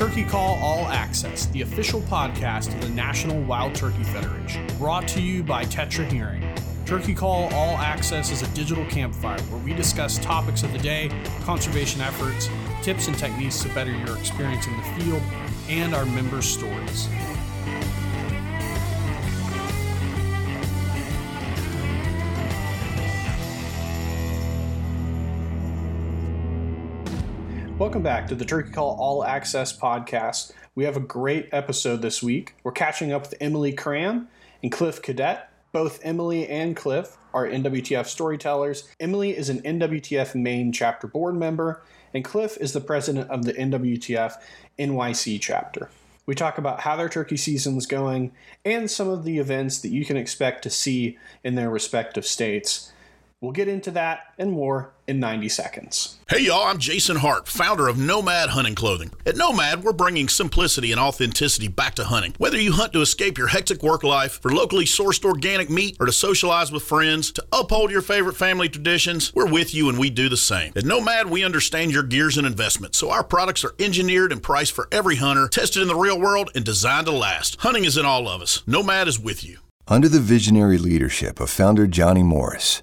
Turkey Call All Access, the official podcast of the National Wild Turkey Federation, brought to you by Tetra Hearing. Turkey Call All Access is a digital campfire where we discuss topics of the day, conservation efforts, tips and techniques to better your experience in the field, and our members' stories. Welcome back to the Turkey Call All Access podcast. We have a great episode this week. We're catching up with Emilie Cram and Cliff Cadet. Both Emilie and Cliff are NWTF storytellers. Emilie is an NWTF Maine chapter board member, and Cliff is the president of the NWTF NYC chapter. We talk about how their turkey season's going and some of the events that you can expect to see in their respective states. We'll get into that and more in 90 seconds. Hey y'all, I'm Jason Hart, founder of Nomad Hunting Clothing. At Nomad, we're bringing simplicity and authenticity back to hunting. Whether you hunt to escape your hectic work life, for locally sourced organic meat, or to socialize with friends, to uphold your favorite family traditions, we're with you and we do the same. At Nomad, we understand your gears and investments, so our products are engineered and priced for every hunter, tested in the real world, and designed to last. Hunting is in all of us. Nomad is with you. Under the visionary leadership of founder Johnny Morris,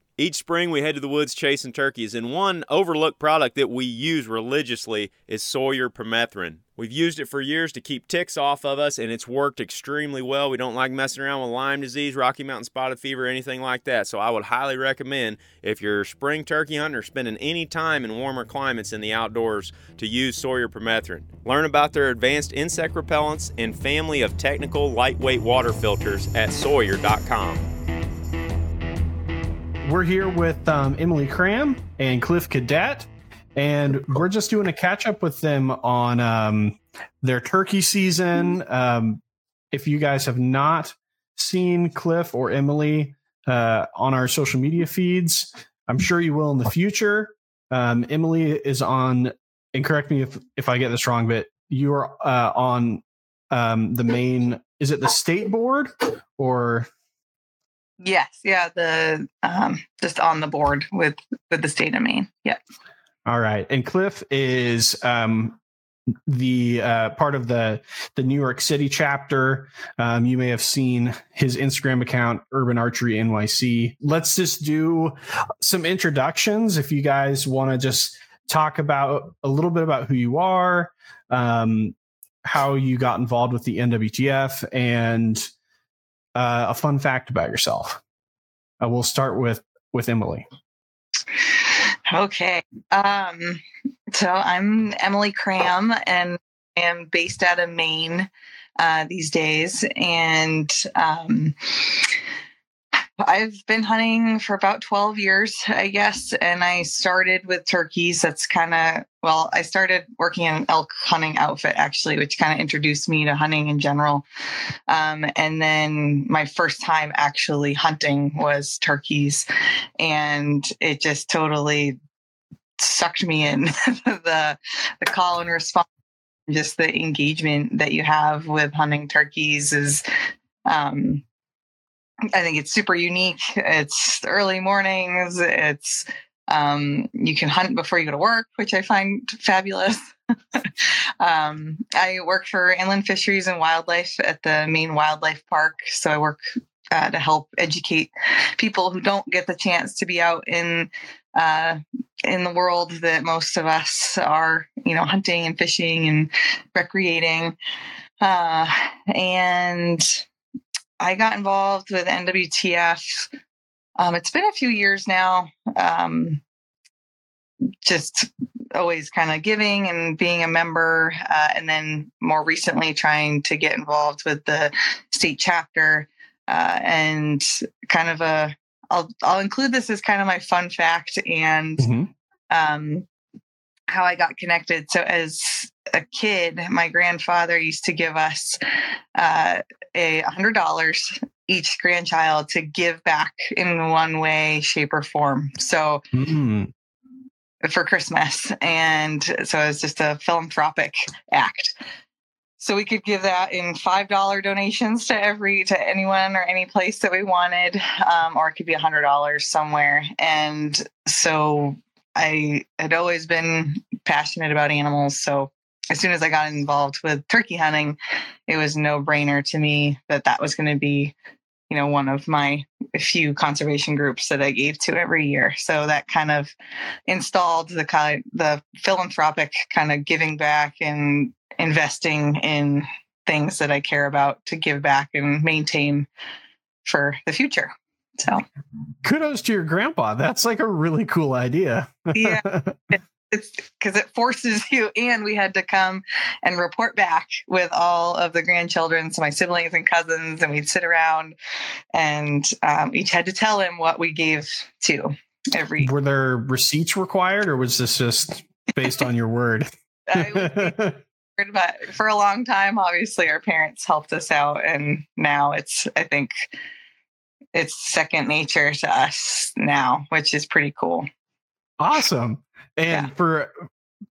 Each spring, we head to the woods chasing turkeys, and one overlooked product that we use religiously is Sawyer permethrin. We've used it for years to keep ticks off of us, and it's worked extremely well. We don't like messing around with Lyme disease, Rocky Mountain spotted fever, anything like that. So I would highly recommend if you're spring turkey hunting or spending any time in warmer climates in the outdoors to use Sawyer permethrin. Learn about their advanced insect repellents and family of technical lightweight water filters at Sawyer.com. We're here with um, Emilie Cram and Cliff Cadet, and we're just doing a catch up with them on um, their turkey season. Um, if you guys have not seen Cliff or Emilie uh, on our social media feeds, I'm sure you will in the future. Um, Emilie is on, and correct me if, if I get this wrong, but you're uh, on um, the Maine, is it the state board or? Yes, yeah, the um, just on the board with with the state of Maine. Yeah. All right, and Cliff is um, the uh, part of the the New York City chapter. Um, you may have seen his Instagram account, Urban Archery NYC. Let's just do some introductions. If you guys want to just talk about a little bit about who you are, um, how you got involved with the NWTF, and uh, a fun fact about yourself. Uh, we'll start with with Emilie. Okay. Um, so I'm Emilie Cram and I am based out of Maine uh, these days. And um, I've been hunting for about 12 years, I guess. And I started with turkeys. That's kind of, well, I started working in an elk hunting outfit, actually, which kind of introduced me to hunting in general. Um, and then my first time actually hunting was turkeys. And it just totally sucked me in the, the call and response just the engagement that you have with hunting turkeys is um, I think it's super unique. It's early mornings. It's um, you can hunt before you go to work, which I find fabulous. um, I work for inland fisheries and wildlife at the Maine Wildlife Park, so I work uh, to help educate people who don't get the chance to be out in uh, in the world that most of us are, you know, hunting and fishing and recreating. Uh, and I got involved with NWTF. Um, it's been a few years now. Um, just always kind of giving and being a member, uh, and then more recently trying to get involved with the state chapter. Uh, and kind of a, I'll I'll include this as kind of my fun fact and mm-hmm. um, how I got connected. So as a kid, my grandfather used to give us uh, a hundred dollars each grandchild to give back in one way, shape, or form. So Mm. for Christmas. And so it was just a philanthropic act. So we could give that in five dollar donations to every to anyone or any place that we wanted, um, or it could be a hundred dollars somewhere. And so I had always been passionate about animals. So as soon as I got involved with turkey hunting, it was no brainer to me that that was going to be, you know, one of my few conservation groups that I gave to every year. So that kind of installed the kind the philanthropic kind of giving back and investing in things that I care about to give back and maintain for the future. So Kudos to your grandpa. That's like a really cool idea. Yeah. it's because it forces you and we had to come and report back with all of the grandchildren so my siblings and cousins and we'd sit around and um, each had to tell him what we gave to every Were there receipts required, or was this just based on your word? But for a long time obviously our parents helped us out and now it's i think it's second nature to us now which is pretty cool awesome. And Yeah. for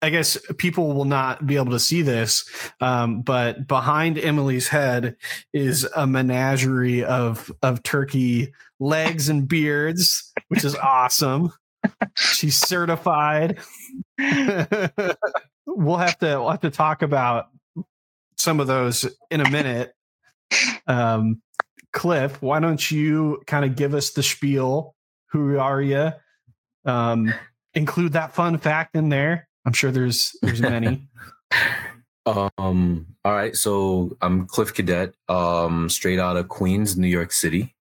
I guess people will not be able to see this, um, but behind Emilie's head is a menagerie of of turkey legs and beards, which is awesome. She's certified. we'll have to we'll have to talk about some of those in a minute. Um, Cliff, why don't you kind of give us the spiel? Who are you? Um, include that fun fact in there. I'm sure there's there's many. Um, all right, so I'm Cliff Cadet, um, straight out of Queens, New York City.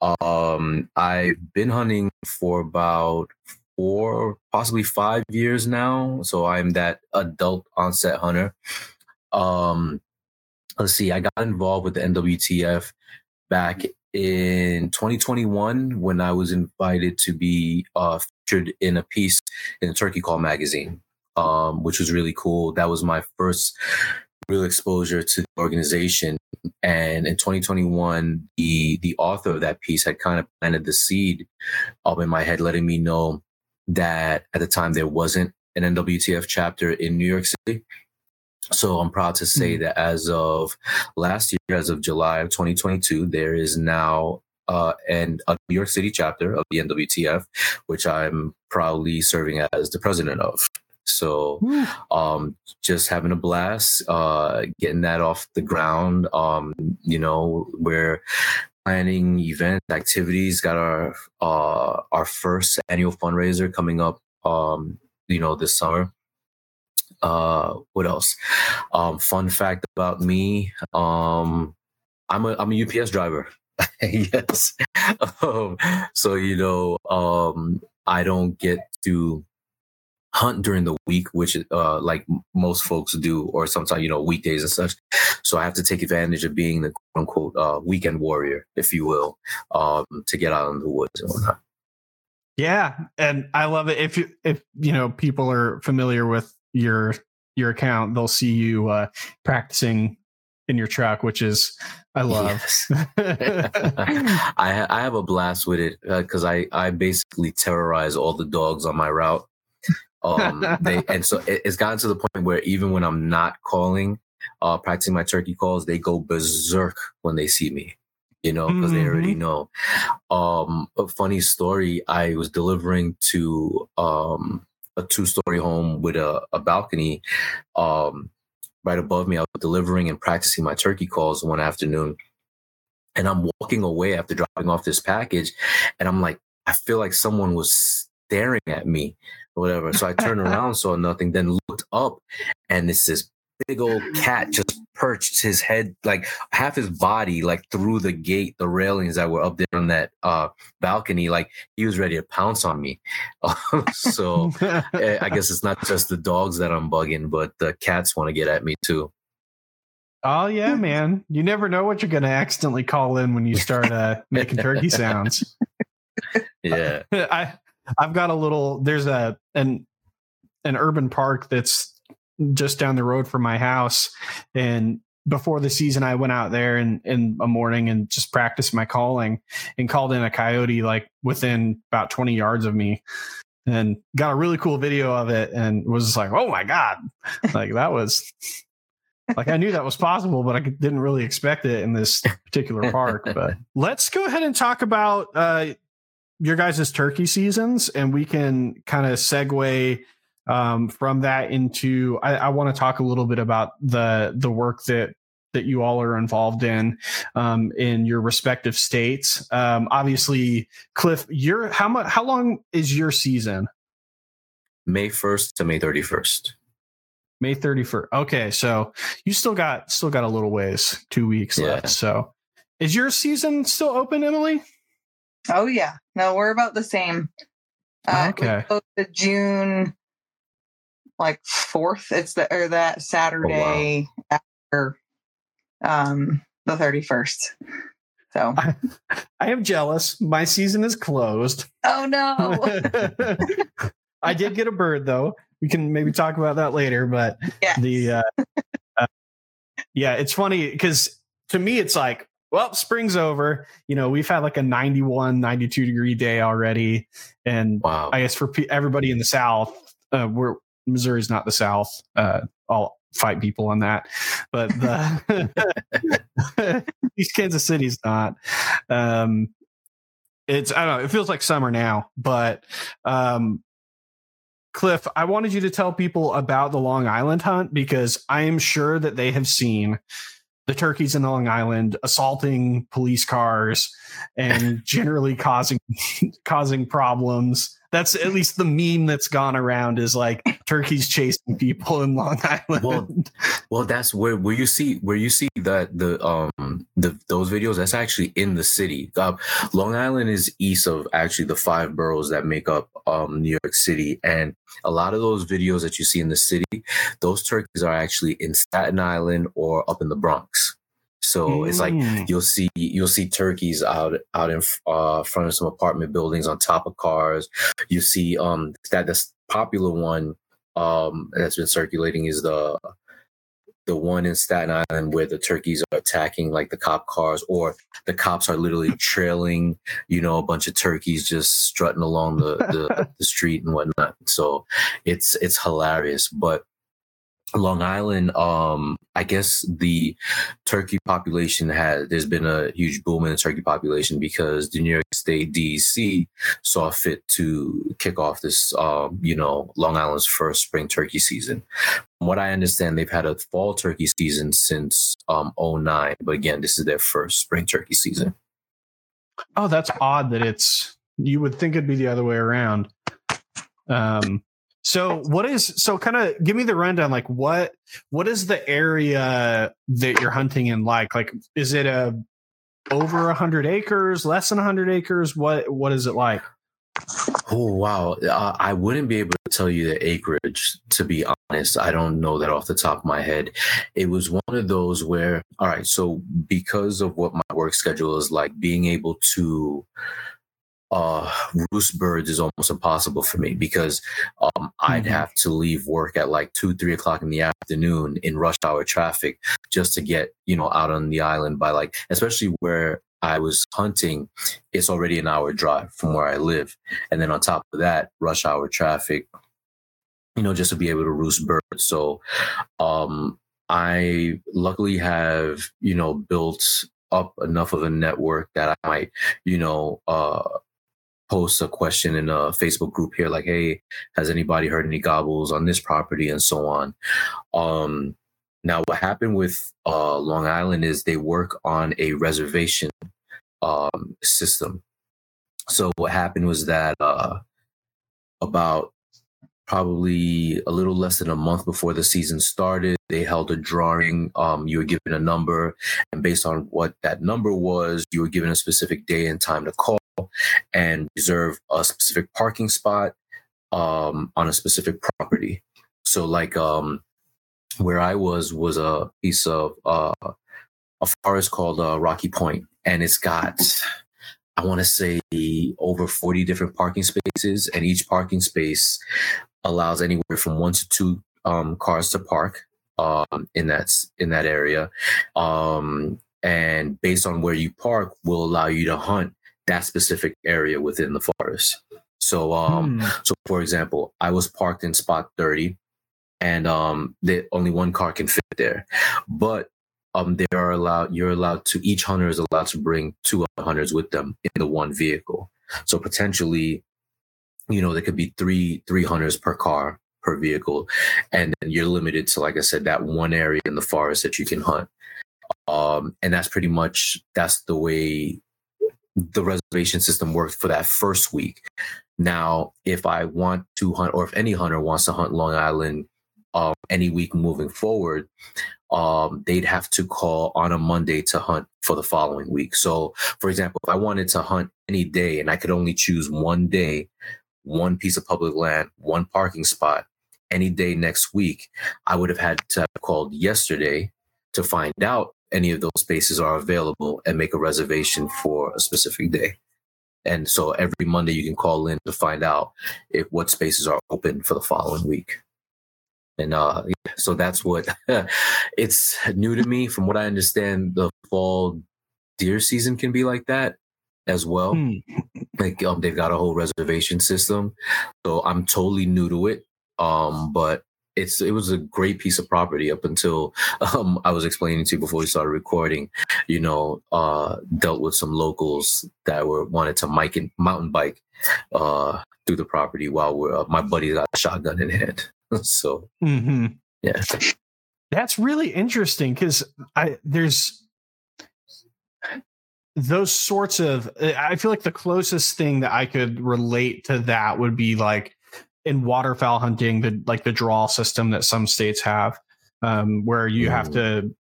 Um, I've been hunting for about four, possibly five years now. So I'm that adult onset hunter. Um, let's see, I got involved with the NWTF back in 2021 when I was invited to be uh, featured in a piece in Turkey Call magazine um, which was really cool. That was my first real exposure to the organization. And in 2021, the the author of that piece had kind of planted the seed up in my head, letting me know that at the time there wasn't an NWTF chapter in New York City. So I'm proud to say that as of last year, as of July of 2022, there is now uh, and a New York City chapter of the NWTF, which I'm proudly serving as the president of. So um just having a blast uh getting that off the ground um you know we're planning events activities got our uh our first annual fundraiser coming up um you know this summer. Uh what else? Um fun fact about me um i'm a i'm a ups driver yes um, so you know um i don't get to hunt during the week, which uh, like most folks do, or sometimes you know weekdays and such. So I have to take advantage of being the quote unquote uh, weekend warrior, if you will, um, to get out in the woods and whatnot. Yeah, and I love it. If you if you know people are familiar with your your account, they'll see you uh, practicing in your truck, which is I love. Yes. I I have a blast with it because I I basically terrorize all the dogs on my route. Um, they and so it, it's gotten to the point where even when I'm not calling, uh, practicing my turkey calls, they go berserk when they see me. You know, because they already know. Um, a funny story: I was delivering to um a two-story home with a, a balcony. Um, right above me, I was delivering and practicing my turkey calls one afternoon, and I'm walking away after dropping off this package, and I'm like, I feel like someone was staring at me or whatever. So I turned around, saw nothing, then looked up, and it's this big old cat just perched his head, like half his body, like through the gate, the railings that were up there on that uh, balcony. Like he was ready to pounce on me. so eh, I guess it's not just the dogs that I'm bugging, but the cats want to get at me too. Oh yeah, man! You never know what you're going to accidentally call in when you start uh, making turkey sounds. Yeah. I I've got a little. There's a an an urban park that's just down the road from my house. And before the season, I went out there in, in a morning and just practiced my calling and called in a coyote like within about 20 yards of me and got a really cool video of it and was like, oh my God. Like that was like I knew that was possible, but I didn't really expect it in this particular park. But let's go ahead and talk about uh, your guys' turkey seasons and we can kind of segue um, from that into I, I want to talk a little bit about the the work that that you all are involved in um, in your respective states. Um, obviously, Cliff, your how much how long is your season? May first to May thirty first. May thirty first. Okay, so you still got still got a little ways, two weeks yeah. left. So, is your season still open, Emilie? Oh yeah, no, we're about the same. Uh, okay, the June like fourth. It's the or that Saturday oh, wow. after um the thirty first. So I, I am jealous. My season is closed. Oh no. I did get a bird though. We can maybe talk about that later, but yes. the uh, uh, yeah, it's funny because to me it's like well, spring's over. You know, we've had like a 91, 92 degree day already. And wow. I guess for pe- everybody in the South, uh, we're Missouri's not the South. Uh, I'll fight people on that, but the East Kansas City's not. Um, it's I don't know. It feels like summer now, but um, Cliff, I wanted you to tell people about the Long Island hunt because I am sure that they have seen the turkeys in Long Island assaulting police cars and generally causing causing problems that's at least the meme that's gone around is like turkeys chasing people in Long Island. Well, well, that's where where you see where you see that the um the those videos. That's actually in the city. Uh, Long Island is east of actually the five boroughs that make up um New York City, and a lot of those videos that you see in the city, those turkeys are actually in Staten Island or up in the Bronx. So mm. it's like mm. you'll see you'll see turkeys out out in uh, front of some apartment buildings on top of cars. You see um that this popular one um that's been circulating is the the one in Staten Island where the turkeys are attacking like the cop cars, or the cops are literally trailing, you know, a bunch of turkeys just strutting along the, the, the street and whatnot. So it's it's hilarious. But Long Island, um, I guess the turkey population has there's been a huge boom in the turkey population because the New York State DEC saw fit to kick off this, um, you know, Long Island's first spring turkey season. From what I understand, they've had a fall turkey season since um 09, but again, this is their first spring turkey season. Oh, that's odd that it's you would think it'd be the other way around. Um so what is so kind of give me the rundown like what what is the area that you're hunting in like? Like is it a over a hundred acres less than a hundred acres? What what is it like? Oh wow. Uh, i wouldn't be able to tell you the acreage to be honest. I don't know that off the top of my head. It was one of those where all right so because of what my work schedule is like being able to uh, roost birds is almost impossible for me because um, I'd mm-hmm. have to leave work at like two, three o'clock in the afternoon in rush hour traffic just to get, you know, out on the island by like, especially where I was hunting, it's already an hour drive from where I live. And then on top of that, rush hour traffic, you know, just to be able to roost birds. So, um, I luckily have, you know, built up enough of a network that I might, you know, uh, post a question in a Facebook group here, like, "Hey, has anybody heard any gobbles on this property?" and so on. Um, now, what happened with uh, Long Island is they work on a reservation um, system. So what happened was that uh, about probably a little less than a month before the season started, they held a drawing. Um, you were given a number, and based on what that number was, you were given a specific day and time to call and reserve a specific parking spot um, on a specific property. So, like um, where I was was a piece of uh, a forest called uh, Rocky Point, and it's got I want to say over 40 different parking spaces, and each parking space allows anywhere from one to two um, cars to park um, in that in that area, um, and based on where you park, will allow you to hunt that specific area within the forest. So, um, hmm. so for example, I was parked in spot thirty, and um, only one car can fit there, but um, they are allowed. You're allowed to. Each hunter is allowed to bring two hunters with them in the one vehicle. So potentially, you know, there could be three three hunters per car per vehicle, and you're limited to, like I said, that one area in the forest that you can hunt. Um, and that's pretty much that's the way the reservation system worked for that first week. Now, if I want to hunt, or if any hunter wants to hunt Long Island um, any week moving forward, um, they'd have to call on a Monday to hunt for the following week. So, for example, if I wanted to hunt any day and I could only choose one day, one piece of public land, one parking spot, any day next week, I would have had to have called yesterday to find out any of those spaces are available and make a reservation for a specific day. And so every Monday you can call in to find out if what spaces are open for the following week. And uh, so that's what it's new to me. From what I understand, the fall deer season can be like that as well. Hmm. Like um, they've got a whole reservation system, so I'm totally new to it. Um, but it's it was a great piece of property up until um, I was explaining to you before we started recording. You know, uh, dealt with some locals that were wanted to mic and mountain bike uh, through the property while we're uh, my buddy got a shotgun in hand. so mm-hmm. yeah, that's really interesting because I there's those sorts of I feel like the closest thing that I could relate to that would be like in waterfowl hunting, the like the draw system that some states have, um, where you have to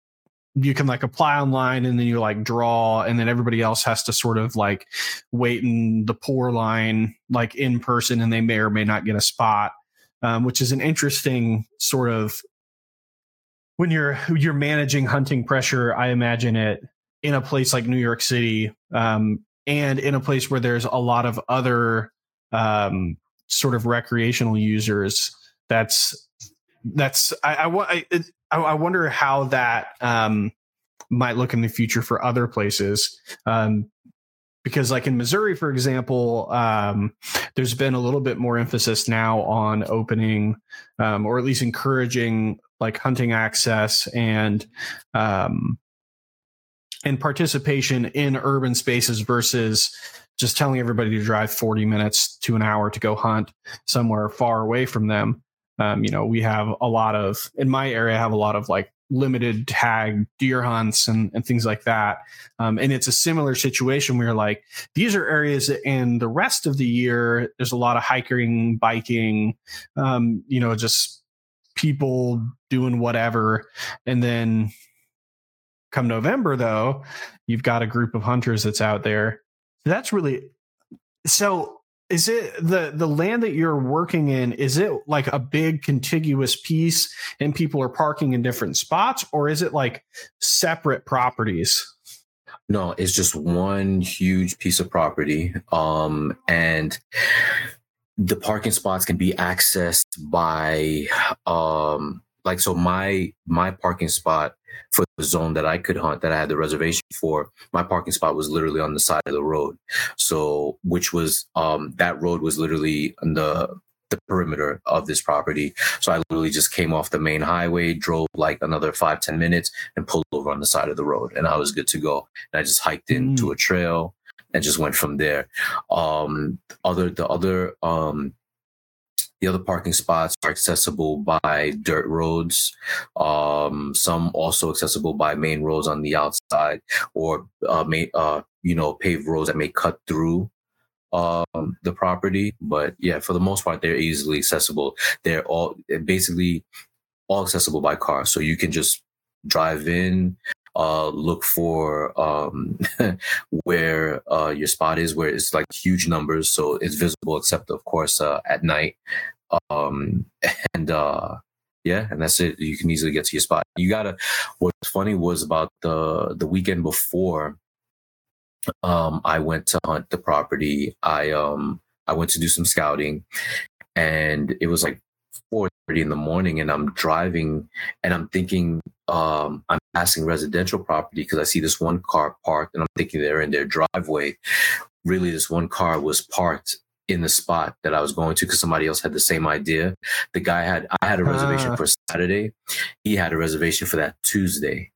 you can like apply online and then you like draw and then everybody else has to sort of like wait in the poor line like in person and they may or may not get a spot um, which is an interesting sort of when you're you're managing hunting pressure i imagine it in a place like new york city um, and in a place where there's a lot of other um, sort of recreational users that's that's i i, I, wonder how that um, might look in the future for other places. Um, because like in missouri for example um, there's been a little bit more emphasis now on opening um, or at least encouraging like hunting access and um, and participation in urban spaces versus just telling everybody to drive 40 minutes to an hour to go hunt somewhere far away from them. Um, you know, we have a lot of, in my area, I have a lot of like limited tag deer hunts and, and things like that. Um, and it's a similar situation where like these are areas in the rest of the year, there's a lot of hiking, biking, um, you know, just people doing whatever. And then come November, though, you've got a group of hunters that's out there. That's really so is it the the land that you're working in is it like a big contiguous piece and people are parking in different spots or is it like separate properties? No it's just one huge piece of property um and the parking spots can be accessed by um like so my my parking spot for the zone that I could hunt that I had the reservation for, my parking spot was literally on the side of the road. So, which was um, that road was literally on the the perimeter of this property. So I literally just came off the main highway, drove like another five ten minutes, and pulled over on the side of the road, and I was good to go. And I just hiked into mm. a trail and just went from there. Um, other the other um, the other parking spots are accessible by dirt roads. Um, some also accessible by main roads on the outside or uh, may, uh, you know, paved roads that may cut through um, the property. But yeah, for the most part, they're easily accessible. They're all basically all accessible by car. So you can just drive in, uh, look for um, where uh, your spot is, where it's like huge numbers, so it's visible, except of course uh, at night. Um, and uh, yeah, and that's it. You can easily get to your spot. You gotta. What's funny was about the the weekend before. Um, I went to hunt the property. I um I went to do some scouting, and it was like four thirty in the morning, and I'm driving, and I'm thinking um, I'm passing residential property because I see this one car parked, and I'm thinking they're in their driveway. Really, this one car was parked in the spot that I was going to because somebody else had the same idea. The guy had I had a reservation Ah. for Saturday. He had a reservation for that Tuesday.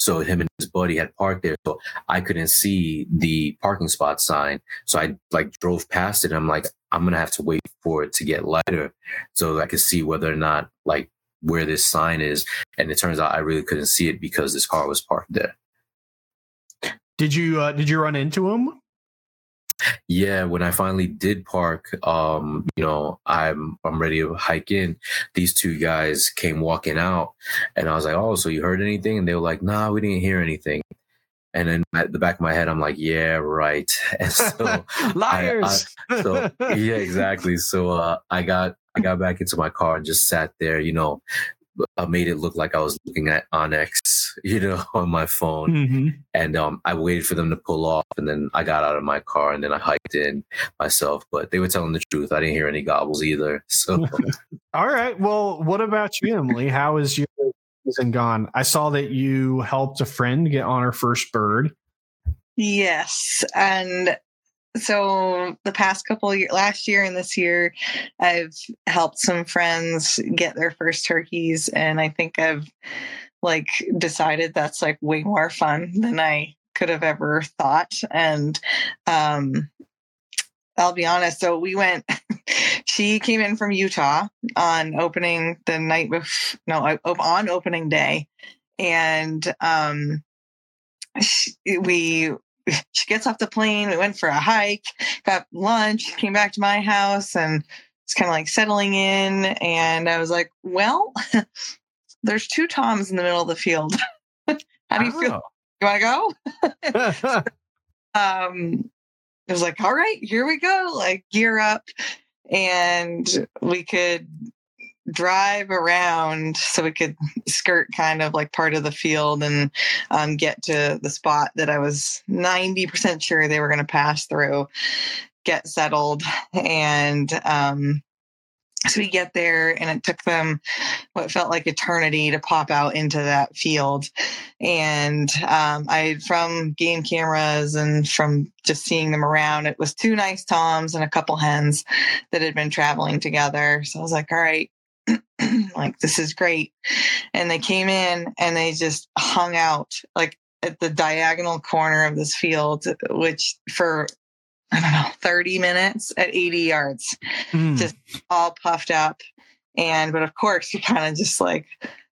So him and his buddy had parked there. So I couldn't see the parking spot sign. So I like drove past it. And I'm like, I'm gonna have to wait for it to get lighter so I could see whether or not like where this sign is. And it turns out I really couldn't see it because this car was parked there. Did you uh, did you run into him? Yeah, when I finally did park, um, you know, I'm I'm ready to hike in. These two guys came walking out, and I was like, "Oh, so you heard anything?" And they were like, "Nah, we didn't hear anything." And then at the back of my head, I'm like, "Yeah, right." And so, Liars. so yeah, exactly. So uh, I got I got back into my car and just sat there. You know, I made it look like I was looking at onX, you know, on my phone Mhm. and um, I waited for them to pull off, and then I got out of my car, and then I hiked in myself. But they were telling the truth. I didn't hear any gobbles either. So All right. Well, what about you, Emilie? How is your season gone? I saw that you helped a friend get on her first bird. Yes, and so the past couple years, last year and this year, I've helped some friends get their first turkeys, and I think I've like decided that's like way more fun than I could have ever thought. And um, I'll be honest. So we went. she came in from Utah on opening the night before, no, on opening day, and um, she, we she gets off the plane. We went for a hike, got lunch, came back to my house, and it's kind of like settling in. And I was like, "Well, there's two toms in the middle of the field. How do you feel? You want to go?" Oh. um, I was like, "All right, here we go! Like gear up." And we could drive around so we could skirt kind of like part of the field and um, get to the spot that I was 90% sure they were going to pass through, get settled. And um, so we get there, and it took them what felt like eternity to pop out into that field. And um, I, from game cameras and from just seeing them around, it was two nice toms and a couple hens that had been traveling together. So I was like, all right, like this is great and they came in and they just hung out like at the diagonal corner of this field which for i don't know 30 minutes at 80 yards Mm. just all puffed up and but of course you kind of just like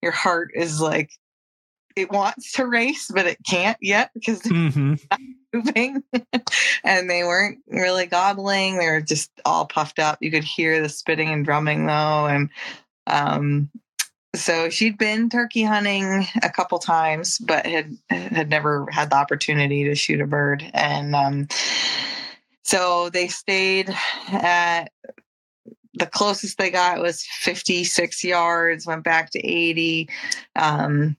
your heart is like it wants to race but it can't yet because Mhm. moving. And they weren't really gobbling. They were just all puffed up. You could hear the spitting and drumming though. And um so she'd been turkey hunting a couple times but had had never had the opportunity to shoot a bird. And um so they stayed at the closest they got was 56 yards went back to 80 um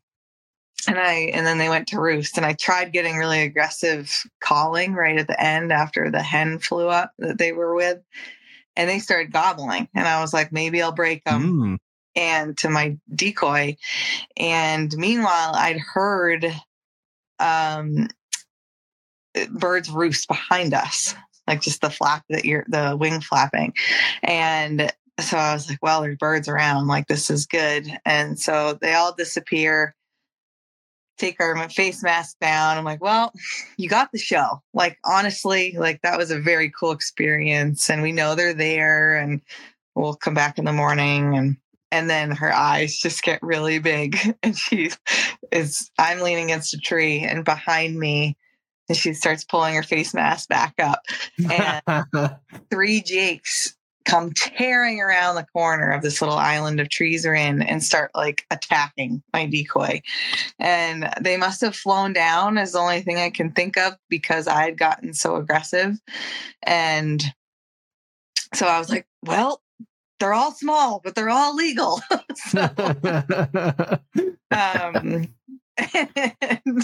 and I and then they went to roost and I tried getting really aggressive calling right at the end after the hen flew up that they were with and they started gobbling and I was like maybe I'll break them Mm. and to my decoy. And meanwhile I'd heard um birds roost behind us like just the flap that you're the wing flapping. And so I was like well there's birds around like this is good. And so they all disappear take our face mask down. I'm like, well, you got the show. Like, honestly, like that was a very cool experience. And we know they're there and we'll come back in the morning. And and then her eyes just get really big. And she is I'm leaning against a tree and behind me, and she starts pulling her face mask back up. And three Jakes come tearing around the corner of this little island of trees we're in and start like attacking my decoy. And they must have flown down is the only thing I can think of because I had gotten so aggressive. And so I was like, well, they're all small, but they're all legal. so, um, and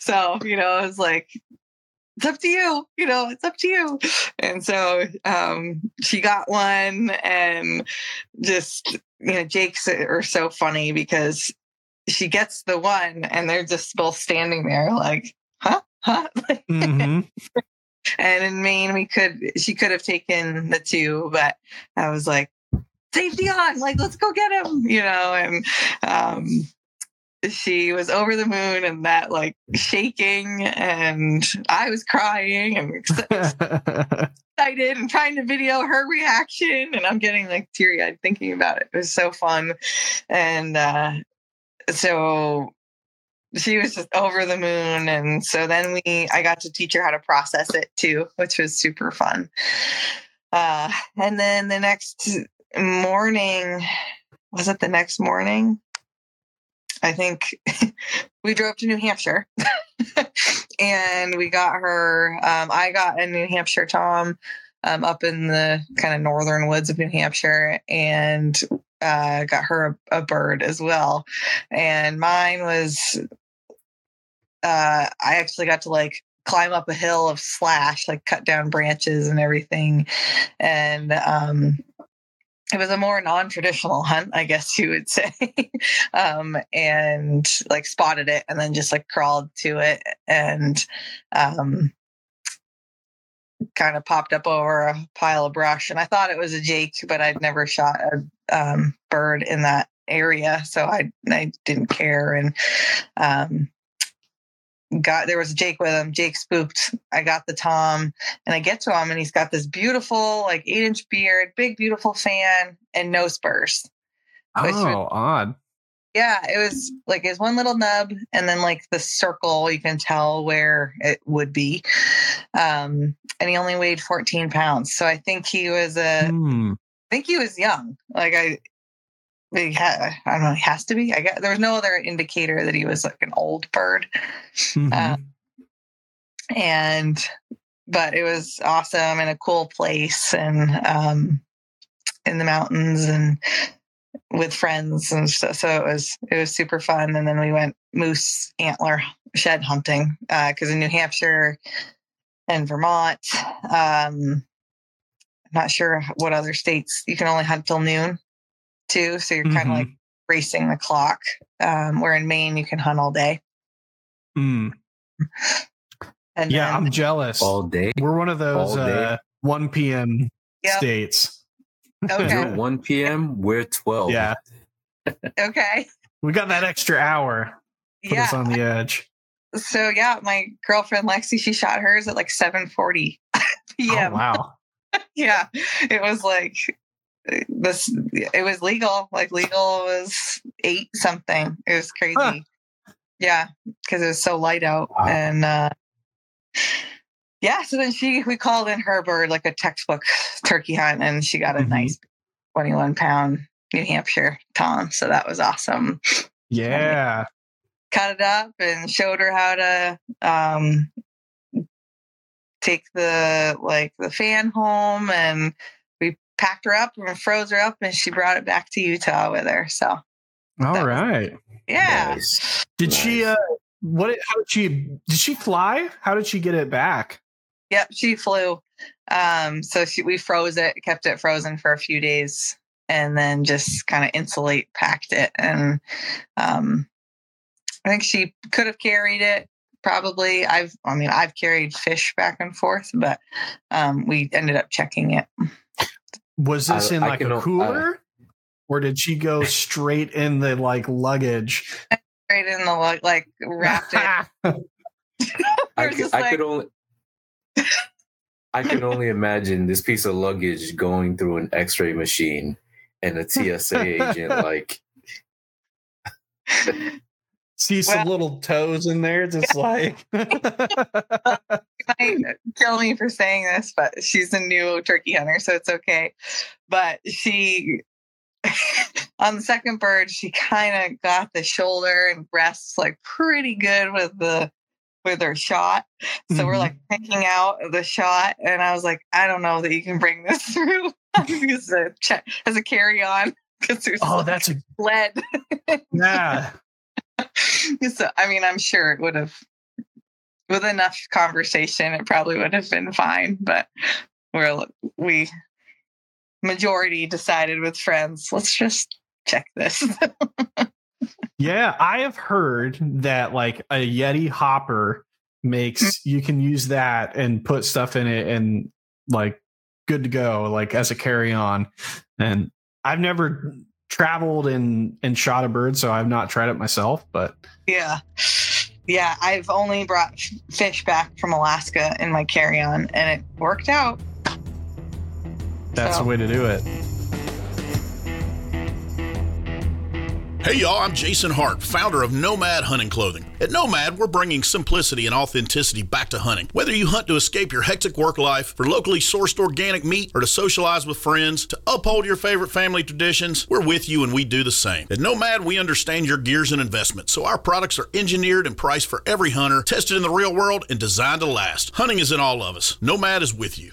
so, you know, I was like, it's up to you, you know, it's up to you. And so um, she got one and just, you know, Jake's are so funny because she gets the one and they're just both standing there like, huh? Huh? hmm and in Maine, we could, she could have taken the two, but I was like, safety on, like, let's go get him, you know, and, um, she was over the moon and that like shaking and I was crying and excited and trying to video her reaction and I'm getting like teary eyed thinking about it. It was so fun. And uh so she was just over the moon and so then we I got to teach her how to process it too, which was super fun. Uh and then the next morning was it the next morning? I think we drove to New Hampshire and we got her. Um, I got a New Hampshire Tom um, up in the kind of northern woods of New Hampshire and uh, got her a, a bird as well. And mine was, uh, I actually got to like climb up a hill of slash, like cut down branches and everything. And um, it was a more non-traditional hunt i guess you would say. Um, and like spotted it and then just like crawled to it and um, kind of popped up over a pile of brush. And i thought it was a jake but i'd never shot a um, bird in that area so i i didn't care. And um, got there was Jake with him. Jake spooked. I got the Tom and I get to him and he's got this beautiful, like eight inch beard, big, beautiful fan, and no spurs. Oh, was- odd. Yeah, it was like his one little nub and then like the circle you can tell where it would be. Um, and he only weighed 14 pounds. So I think he was a Hmm. I think he was young. Like I he ha- I don't know, he has to be. I guess there was no other indicator that he was like an old bird. Mhm. Uh, and but it was awesome and a cool place and um in the mountains and with friends and stuff so it was it was super fun and then we went moose antler shed hunting because in new hampshire and vermont um i'm not sure what other states you can only hunt till noon too so you're kind of like racing the clock um where in maine you can hunt all day Hmm. and Yeah, then, I'm jealous. all day. We're one of those uh, 1 p.m. Yep. states. okay You're 1 p.m. We're 12. Yeah, okay we got that extra hour. Put yeah us on the edge. so yeah, my girlfriend Lexi, she shot hers at like 7:40 p.m. Oh, wow. Yeah, it was like this. It was legal. Like legal was eight something. It was crazy. Huh. Yeah, because it was so light out, Wow. and uh, yeah. So then she, we called in her bird like a textbook turkey hunt, and she got a Mhm. nice 21 pound New Hampshire tom. So that was awesome Yeah. cut it up and showed her how to um take the like the fan home and packed her up and froze her up and she brought it back to Utah with her. So all right. Was- yeah. Nice. Did she? Uh What? How did she? Did she fly? How did she get it back? Yep, she flew. Um so she we froze it, kept it frozen for a few days and then just kind of insulate packed it and um I think she could have carried it probably. I've I mean I've carried fish back and forth, but um we ended up checking it. Was this I- in like can a o- cooler, or did she go straight in the like luggage? Straight in the lug- like wrapped it. I, We're could, just I could only. I can only imagine this piece of luggage going through an X-ray machine and a TSA agent like See some Well- little toes in there, just like. might kill me for saying this, but she's a new turkey hunter, so it's okay. But she, on the second bird, she kind of got the shoulder and breasts like pretty good with the with her shot. So we're Mhm. like picking out the shot, and I was like, I don't know that you can bring this through as a as a carry on because oh, like that's a lead. yeah. so I mean, I'm sure it would have with enough conversation, it probably would have been fine. But we're we majority decided with friends, let's just check this. yeah, I have heard that like a Yeti hopper makes mm. you can use that and put stuff in it and like good to go like as a carry on and i've never traveled and and shot a bird so i've not tried it myself but yeah yeah i've only brought fish back from alaska in my carry on and it worked out that's so. the way to do it Hey y'all, I'm Jason Hart, founder of Nomad Hunting Clothing. At Nomad, we're bringing simplicity and authenticity back to hunting. Whether you hunt to escape your hectic work life, for locally sourced organic meat, or to socialize with friends, to uphold your favorite family traditions, we're with you and we do the same. At Nomad, we understand your gears and investments, so our products are engineered and priced for every hunter, tested in the real world, and designed to last. Hunting is in all of us. Nomad is with you.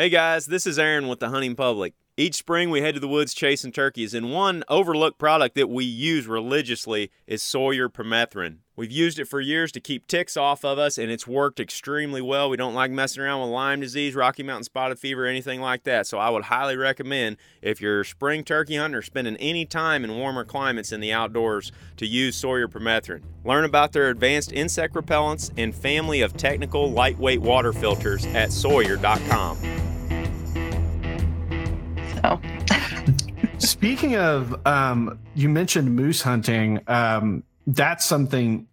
Hey guys, this is Aaron with the Hunting Public. Each spring, we head to the woods chasing turkeys, and one overlooked product that we use religiously is Sawyer permethrin. We've used it for years to keep ticks off of us, and it's worked extremely well. We don't like messing around with Lyme disease, Rocky Mountain spotted fever, anything like that. So I would highly recommend if you're spring turkey hunting or spending any time in warmer climates in the outdoors to use Sawyer permethrin. Learn about their advanced insect repellents and family of technical lightweight water filters at sawyer.com. So. Speaking of, um, you mentioned moose hunting. Um, that's something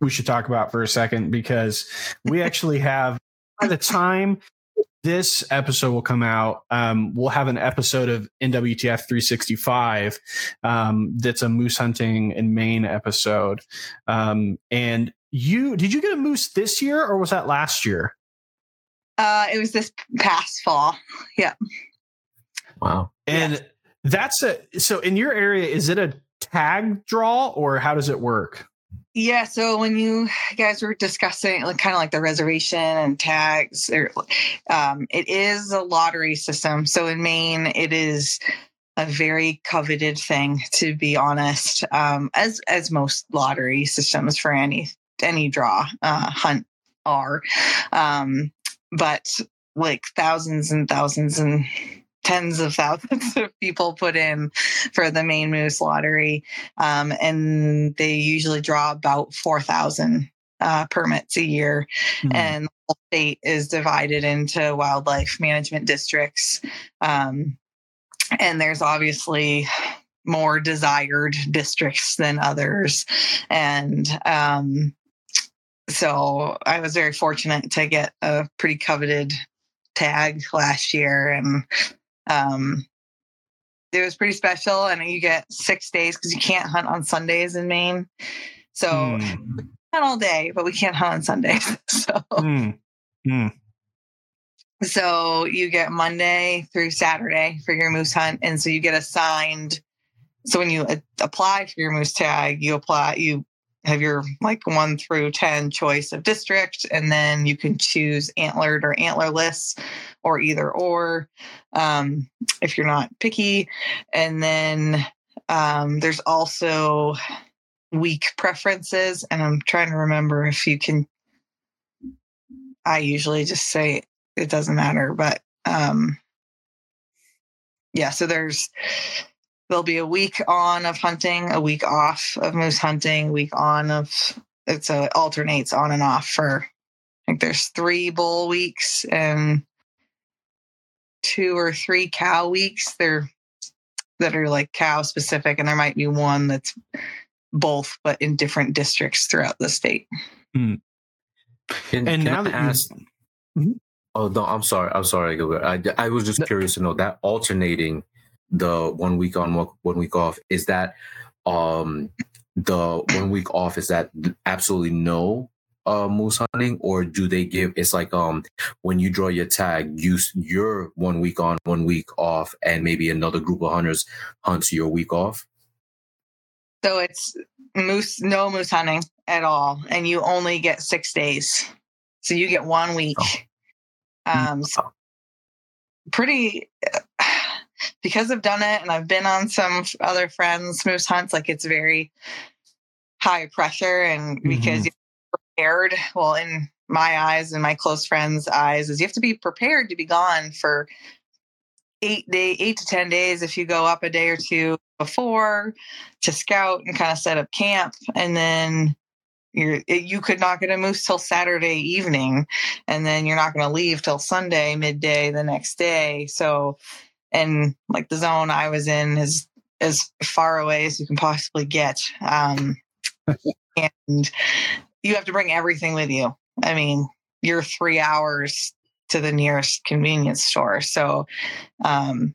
we should talk about for a second because we actually have, by the time this episode will come out, um, we'll have an episode of NWTF 365 um, that's a moose hunting in Maine episode. Um, and you, did you get a moose this year or was that last year? Uh, it was this past fall. Yeah. Wow. And yes. that's a so in your area, is it a tag draw or how does it work? Yeah, so when you guys were discussing like kind of like the reservation and tags, or, um, it is a lottery system. So in Maine, it is a very coveted thing, to be honest, um, as as most lottery systems for any any draw uh, hunt are. Um, but like thousands and thousands and tens of thousands of people put in for the Maine Moose Lottery, um, and they usually draw about four thousand uh, permits a year, mm-hmm. and the state is divided into wildlife management districts, um, and there's obviously more desired districts than others, and um, so I was very fortunate to get a pretty coveted tag last year and um, it was pretty special, and you get six days because you can't hunt on Sundays in Maine. So mm. not all day, but we can't hunt on Sundays. So. Mm. Mm. So you get Monday through Saturday for your moose hunt, and so you get assigned. So when you apply for your moose tag, you apply you have your like one through 10 choice of district, and then you can choose antlered or antlerless or either or um, if you're not picky. And then um, there's also week preferences, and I'm trying to remember if you can. I usually just say it doesn't matter, but um, yeah, so there's there'll be a week on of hunting, a week off of moose hunting, week on of it's a it alternates on and off for I think there's three bull weeks and two or three cow weeks. They're that are like cow specific, and there might be one that's both, but in different districts throughout the state. Can, and can now I that ask, you, mm-hmm. oh no, I'm sorry, I'm sorry, I I was just curious to know that alternating the one week on, one week off, is that um the one week off? Is that absolutely no uh, moose hunting, or do they give? It's like um when you draw your tag, you you're one week on, one week off, and maybe another group of hunters hunts your week off. So it's moose, no moose hunting at all, and you only get six days. So you get one week. Oh. Um, so pretty because I've done it and I've been on some other friends' moose hunts. Like it's very high pressure, and mm-hmm. because you're prepared. Well, in my eyes and my close friends' eyes, is you have to be prepared to be gone for eight day, eight to ten days if you go up a day or two before to scout and kind of set up camp, and then you're you could not get a moose till Saturday evening, and then you're not going to leave till Sunday midday the next day. So, and like the zone I was in is as far away as you can possibly get, um, and you have to bring everything with you. I mean, you're three hours to the nearest convenience store, so um,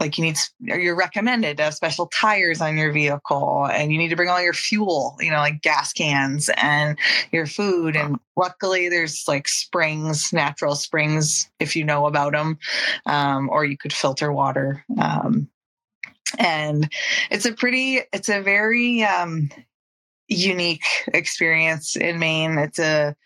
like you need you're recommended to have special tires on your vehicle and you need to bring all your fuel you know like gas cans and your food and luckily there's like springs natural springs if you know about them um, or you could filter water um, and it's a pretty it's a very um, unique experience in maine. It's a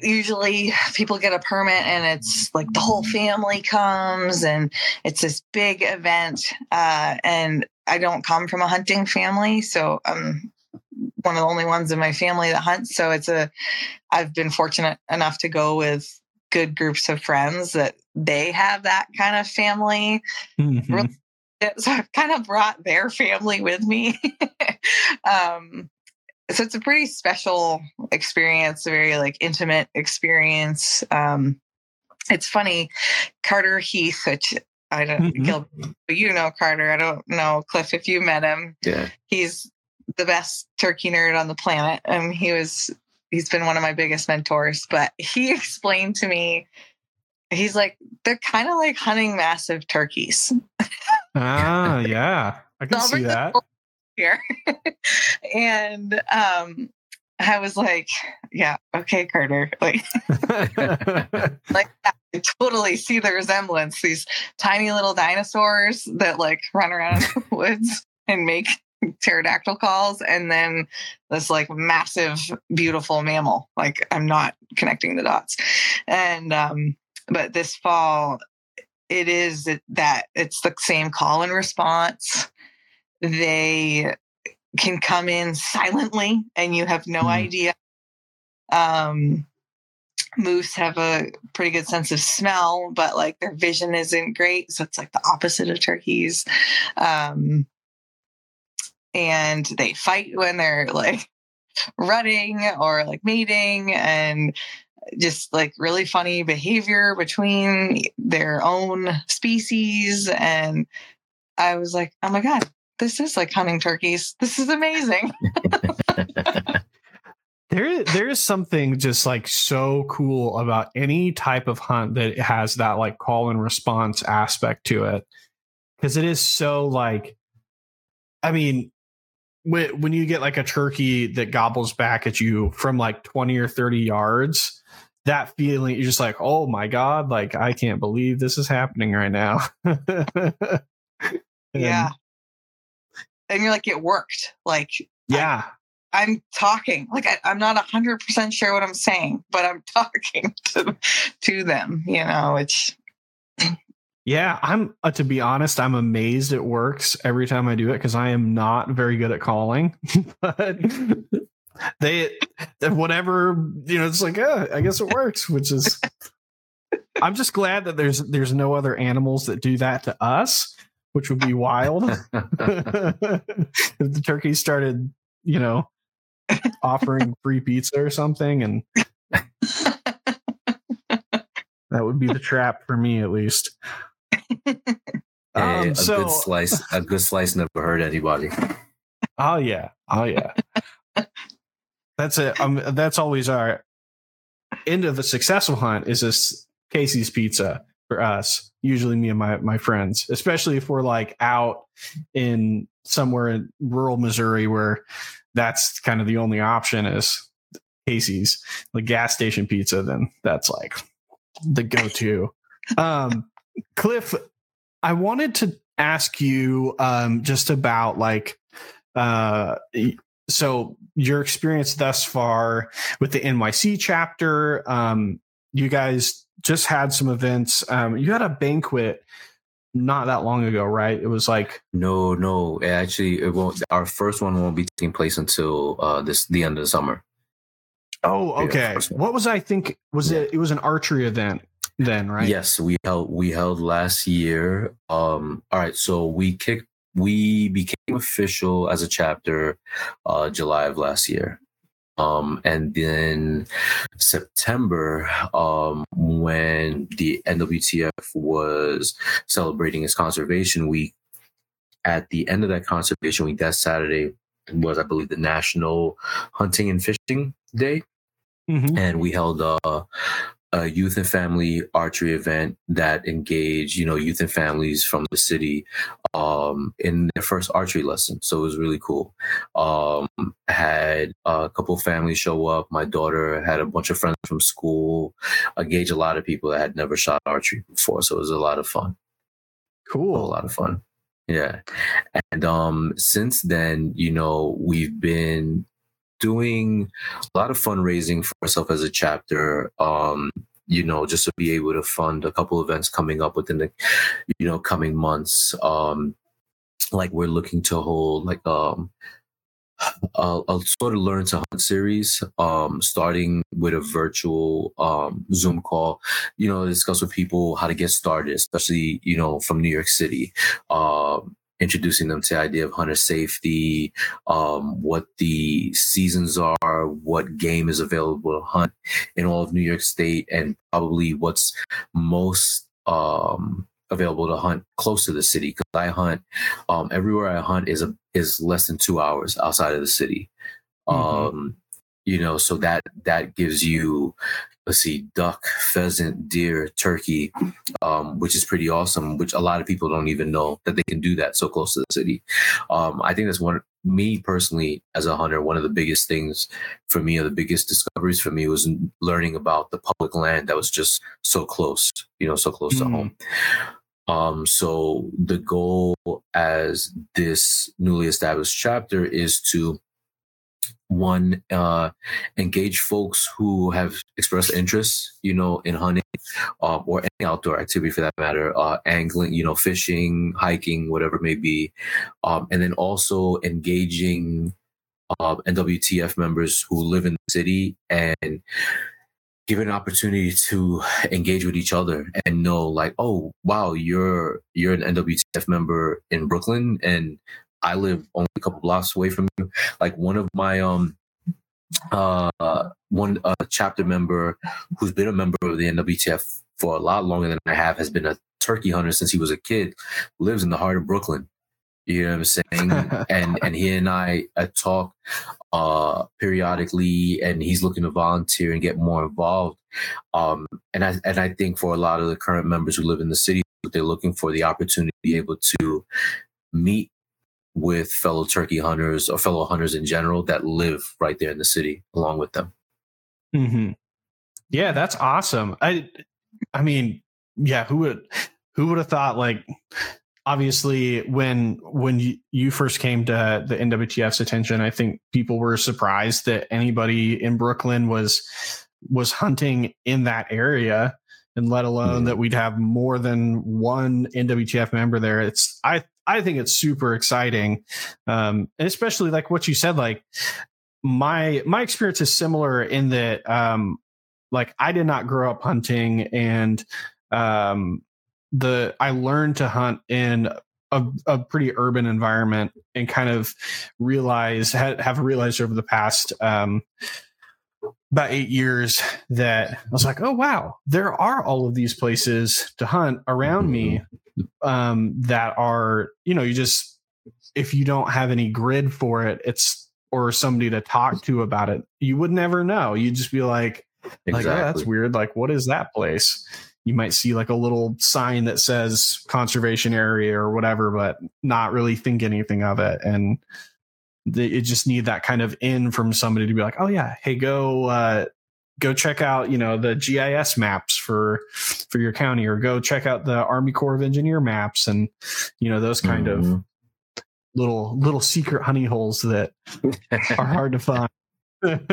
usually people get a permit and it's like the whole family comes and it's this big event uh, and i don't come from a hunting family so i'm one of the only ones in my family that hunts. So it's a i've been fortunate enough to go with good groups of friends that they have that kind of family. Mm-hmm. so i've kind of brought their family with me um, so it's a pretty special experience, a very like intimate experience. Um, it's funny, Carter Heath, which I don't, mm-hmm. Gil, you know Carter. I don't know Cliff if you met him. Yeah, he's the best turkey nerd on the planet, and he was he's been one of my biggest mentors. But he explained to me, he's like they're kind of like hunting massive turkeys. ah, yeah, I can see that here. and um I was like, yeah, okay, Carter. Like, like I totally see the resemblance. These tiny little dinosaurs that like run around in the woods and make pterodactyl calls, and then this like massive, beautiful mammal. Like, I'm not connecting the dots. And um, but this fall, it is that it's the same call and response they can come in silently and you have no mm. idea. Um, moose have a pretty good sense of smell, but like their vision isn't great. So it's like the opposite of turkeys. Um, and they fight when they're like running or like mating and just like really funny behavior between their own species. And I was like, oh my God, this is like hunting turkeys. This is amazing. there there is something just like so cool about any type of hunt that has that like call and response aspect to it because it is so like i mean when, when you get like a turkey that gobbles back at you from like 20 or 30 yards that feeling you're just like oh my god like i can't believe this is happening right now yeah and you're like, it worked. Like, yeah. I, am talking like I, am not hundred percent sure what I'm saying, but I'm talking to to them. You know, it's yeah. I'm uh, to be honest, I'm amazed it works every time I do it because I am not very good at calling, but they whatever you know. It's like, uh, I guess it works, which is. I'm just glad that there's there's no other animals that do that to us which would be wild. if the turkeys started, you know, offering free pizza or something, and that would be the trap for me at least. Um, a so, good slice, a good slice never hurt anybody. Oh yeah, oh yeah. that's it. Um, that's always our end of the successful hunt. Is this Casey's Pizza? for us, usually me and my my friends, especially if we're like out in somewhere in rural Missouri where that's kind of the only option is Casey's, the gas station pizza, then that's like the go-to. Um, Cliff, I wanted to ask you um, just about like uh, so your experience thus far with the NYC chapter. Um, you guys just had some events. Um, you had a banquet not that long ago, right? It was like no, no. Actually, it won't. Our first one won't be taking place until uh, this the end of the summer. Oh, okay. Yeah, what was I think? Was yeah. it? It was an archery event then, right? Yes, we held we held last year. Um, all right, so we kicked we became official as a chapter uh, July of last year. Um, and then September, um, when the NWTF was celebrating its conservation week, at the end of that conservation week, that Saturday was, I believe, the National Hunting and Fishing Day. Mm-hmm. And we held uh, a youth and family archery event that engaged, you know, youth and families from the city um, in their first archery lesson. So it was really cool. Um, had a couple families show up. My daughter had a bunch of friends from school. Engaged a lot of people that had never shot archery before. So it was a lot of fun. Cool. A lot of fun. Yeah. And um, since then, you know, we've been doing a lot of fundraising for myself as a chapter. Um, you know, just to be able to fund a couple events coming up within the, you know, coming months. Um, like we're looking to hold like um a, a sort of learn to hunt series, um, starting with a virtual um, Zoom call, you know, discuss with people how to get started, especially, you know, from New York City. Um, introducing them to the idea of hunter safety, um, what the seasons are, what game is available to hunt in all of New York State, and probably what's most um, available to hunt close to the city. Because I hunt um, everywhere I hunt is a is less than two hours outside of the city. Mm-hmm. Um, you know, so that that gives you let's see, duck, pheasant, deer, turkey, um, which is pretty awesome. Which a lot of people don't even know that they can do that so close to the city. Um, I think that's one. Me personally, as a hunter, one of the biggest things for me, or the biggest discoveries for me, was learning about the public land that was just so close. You know, so close mm. to home. Um, so the goal as this newly established chapter is to one uh, engage folks who have expressed interest you know in hunting uh, or any outdoor activity for that matter uh, angling you know fishing hiking whatever it may be. Um, and then also engaging uh, nwtf members who live in the city and give an opportunity to engage with each other and know like oh wow you're you're an nwtf member in brooklyn and I live only a couple blocks away from you. Like one of my um uh one uh, chapter member who's been a member of the NWTF for a lot longer than I have has been a turkey hunter since he was a kid. Lives in the heart of Brooklyn. You know what I'm saying? and and he and I, I talk uh periodically and he's looking to volunteer and get more involved. Um and I and I think for a lot of the current members who live in the city, they're looking for the opportunity to be able to meet with fellow turkey hunters or fellow hunters in general that live right there in the city along with them. Mm-hmm. Yeah, that's awesome. I, I mean, yeah, who would, who would have thought like, obviously when when you, you first came to the NWTF's attention, I think people were surprised that anybody in Brooklyn was was hunting in that area and let alone mm. that we'd have more than one NWTF member there. It's I I think it's super exciting, um, and especially like what you said. Like my my experience is similar in that um, like I did not grow up hunting, and um, the I learned to hunt in a, a, pretty urban environment and kind of realize have realized over the past um, about eight years that I was like, oh wow, there are all of these places to hunt around me um, that are, you know, you just if you don't have any grid for it, it's or somebody to talk to about it, you would never know. You'd just be like, exactly. like, oh, that's weird. Like, what is that place? You might see like a little sign that says conservation area or whatever, but not really think anything of it. And they it just need that kind of in from somebody to be like, oh yeah, hey, go uh, go check out you know the GIS maps for for your county, or go check out the Army Corps of Engineer maps, and you know those kind Mhm. of little little secret honey holes that are hard to find. at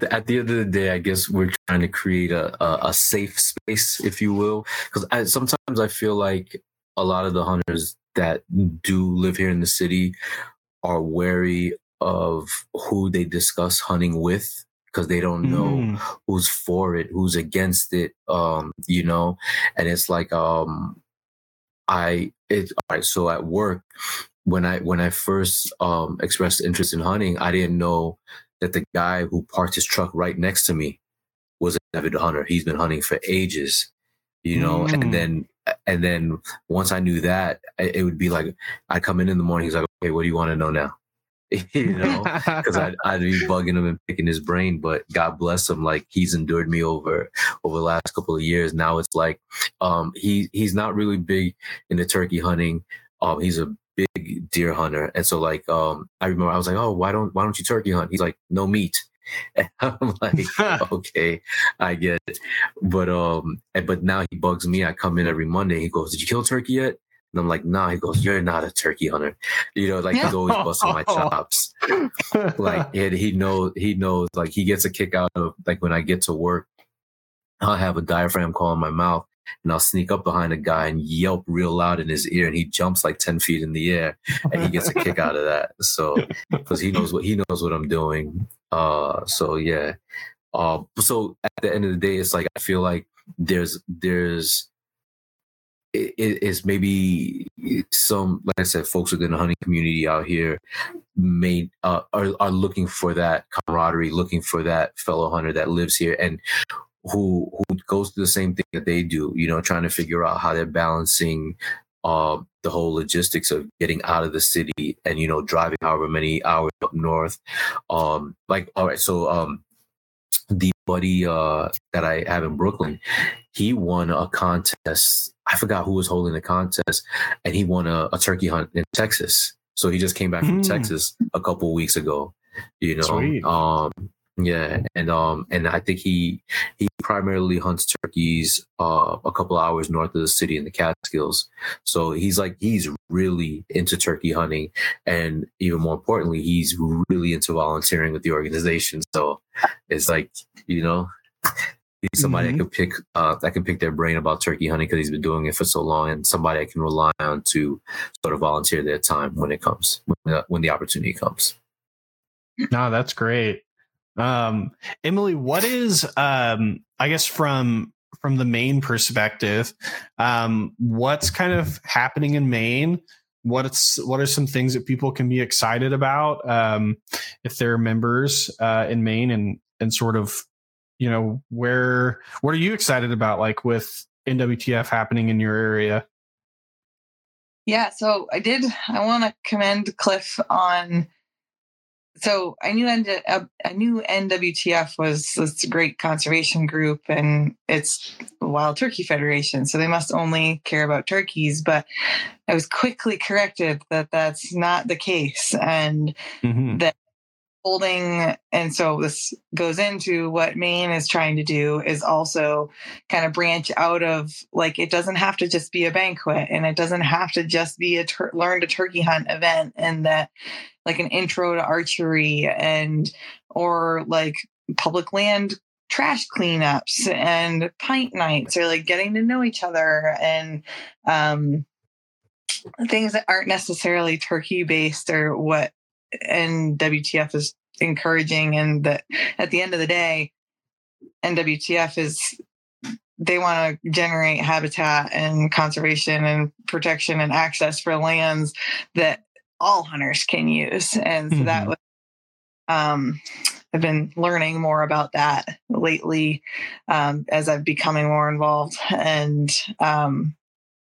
the, at the end of the day, I guess we're trying to create a, a, a safe space, if you will, because I, sometimes I feel like a lot of the hunters that do live here in the city are wary of who they discuss hunting with because they don't know Mm. who's for it, who's against it, um, you know, and it's like um, I it all right. So at work, when I when I first um expressed interest in hunting, I didn't know that the guy who parked his truck right next to me was an avid hunter. He's been hunting for ages, you know. Mm. And then and then once I knew that, it it would be like I come in in the morning. He's like, "Okay, what do you want to know now?" you know, because I'd, I'd be bugging him and picking his brain. But God bless him, like he's endured me over over the last couple of years. Now it's like um, he he's not really big into turkey hunting. Um, he's a big deer hunter, and so like um, I remember I was like, oh, why don't why don't you turkey hunt? He's like, no meat. And I'm like, okay, I get it. But um, but now he bugs me. I come in every Monday. He goes, did you kill turkey yet? And I'm like, nah. He goes, you're not a turkey hunter. You know, like he's always busting my chops like and he knows he knows like he gets a kick out of like when I get to work, I'll have a diaphragm call in my mouth and I'll sneak up behind a guy and yelp real loud in his ear and he jumps like 10 feet in the air and he gets a kick out of that. So because he knows what he knows what I'm doing. Uh so yeah. Uh so at the end of the day, it's like I feel like there's there's is maybe some like I said, folks within the hunting community out here may uh, are are looking for that camaraderie, looking for that fellow hunter that lives here and who who goes through the same thing that they do. You know, trying to figure out how they're balancing uh, the whole logistics of getting out of the city and you know driving however many hours up north. Um, like all right, so um, the buddy uh, that I have in Brooklyn, he won a contest. I forgot who was holding the contest, and he won a, a turkey hunt in Texas. So he just came back from Mm. Texas a couple of weeks ago. You know, Sweet. um, yeah, and um, and I think he he primarily hunts turkeys uh, a couple hours north of the city in the Catskills. So he's like he's really into turkey hunting, and even more importantly, he's really into volunteering with the organization. So it's like you know he's somebody Mhm. I could pick uh, that can pick their brain about turkey hunting because he's been doing it for so long, and somebody I can rely on to sort of volunteer their time when it comes when, uh, when the opportunity comes. No, that's great. Um, Emilie, what is um, I guess from from the Maine perspective, um, what's kind of happening in Maine? What's what are some things that people can be excited about um, if they're members uh, in Maine and and sort of you know where what are you excited about like with NWTF happening in your area? Yeah, so I did. I want to commend Cliff on. So I knew uh, I knew NWTF was this great conservation group, and it's Wild Turkey Federation. So they must only care about turkeys. But I was quickly corrected that that's not the case, and Mm-hmm. that holding and so this goes into what maine is trying to do is also kind of branch out of like it doesn't have to just be a banquet and it doesn't have to just be a tur- learn to turkey hunt event and that like an intro to archery and or like public land trash cleanups and pint nights or like getting to know each other and um things that aren't necessarily turkey based or what NWTF is encouraging and that at the end of the day NWTF is they want to generate habitat and conservation and protection and access for lands that all hunters can use. And so that Mhm. was um I've been learning more about that lately um, as I've becoming more involved, and um,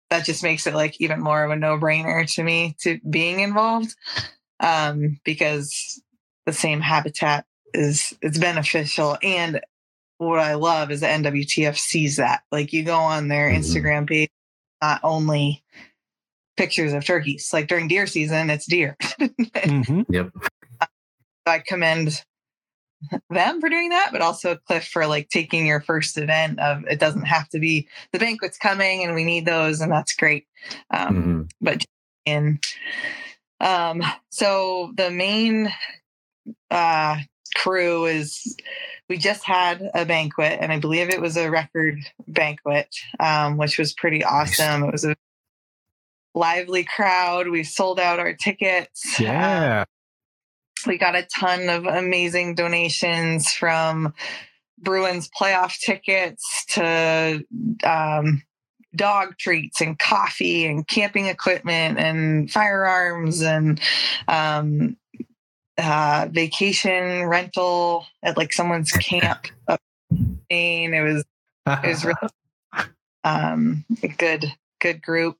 that just makes it like even more of a no-brainer to me to being involved um, because the same habitat is it's beneficial and what I love is the NWTF sees that like you go on their Mhm. Instagram page not only pictures of turkeys. Like during deer season, it's deer. Mhm. Yep. I commend them for doing that, but also Cliff for like taking your first event of it doesn't have to be the banquet's coming and we need those and that's great. Um, Mhm. but in um so the Maine uh crew is we just had a banquet and I believe it was a record banquet, um, which was pretty Nice. awesome. It was a lively crowd. We sold out our tickets. Uh, Yeah. we got a ton of amazing donations from Bruins playoff tickets to um, dog treats and coffee and camping equipment and firearms and um, uh, vacation rental at like someone's camp. up in Maine. It was it was really um, a good good group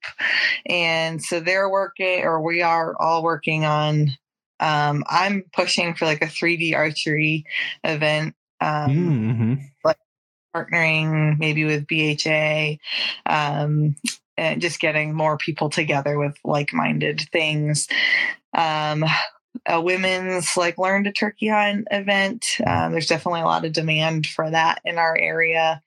and so they're working or we are all working on um, i'm pushing for like a 3d archery event um, Mhm. Partnering maybe with bha um, and just getting more people together with like-minded things. Um, a women's like learn to turkey hunt event um, there's definitely a lot of demand for that in our area.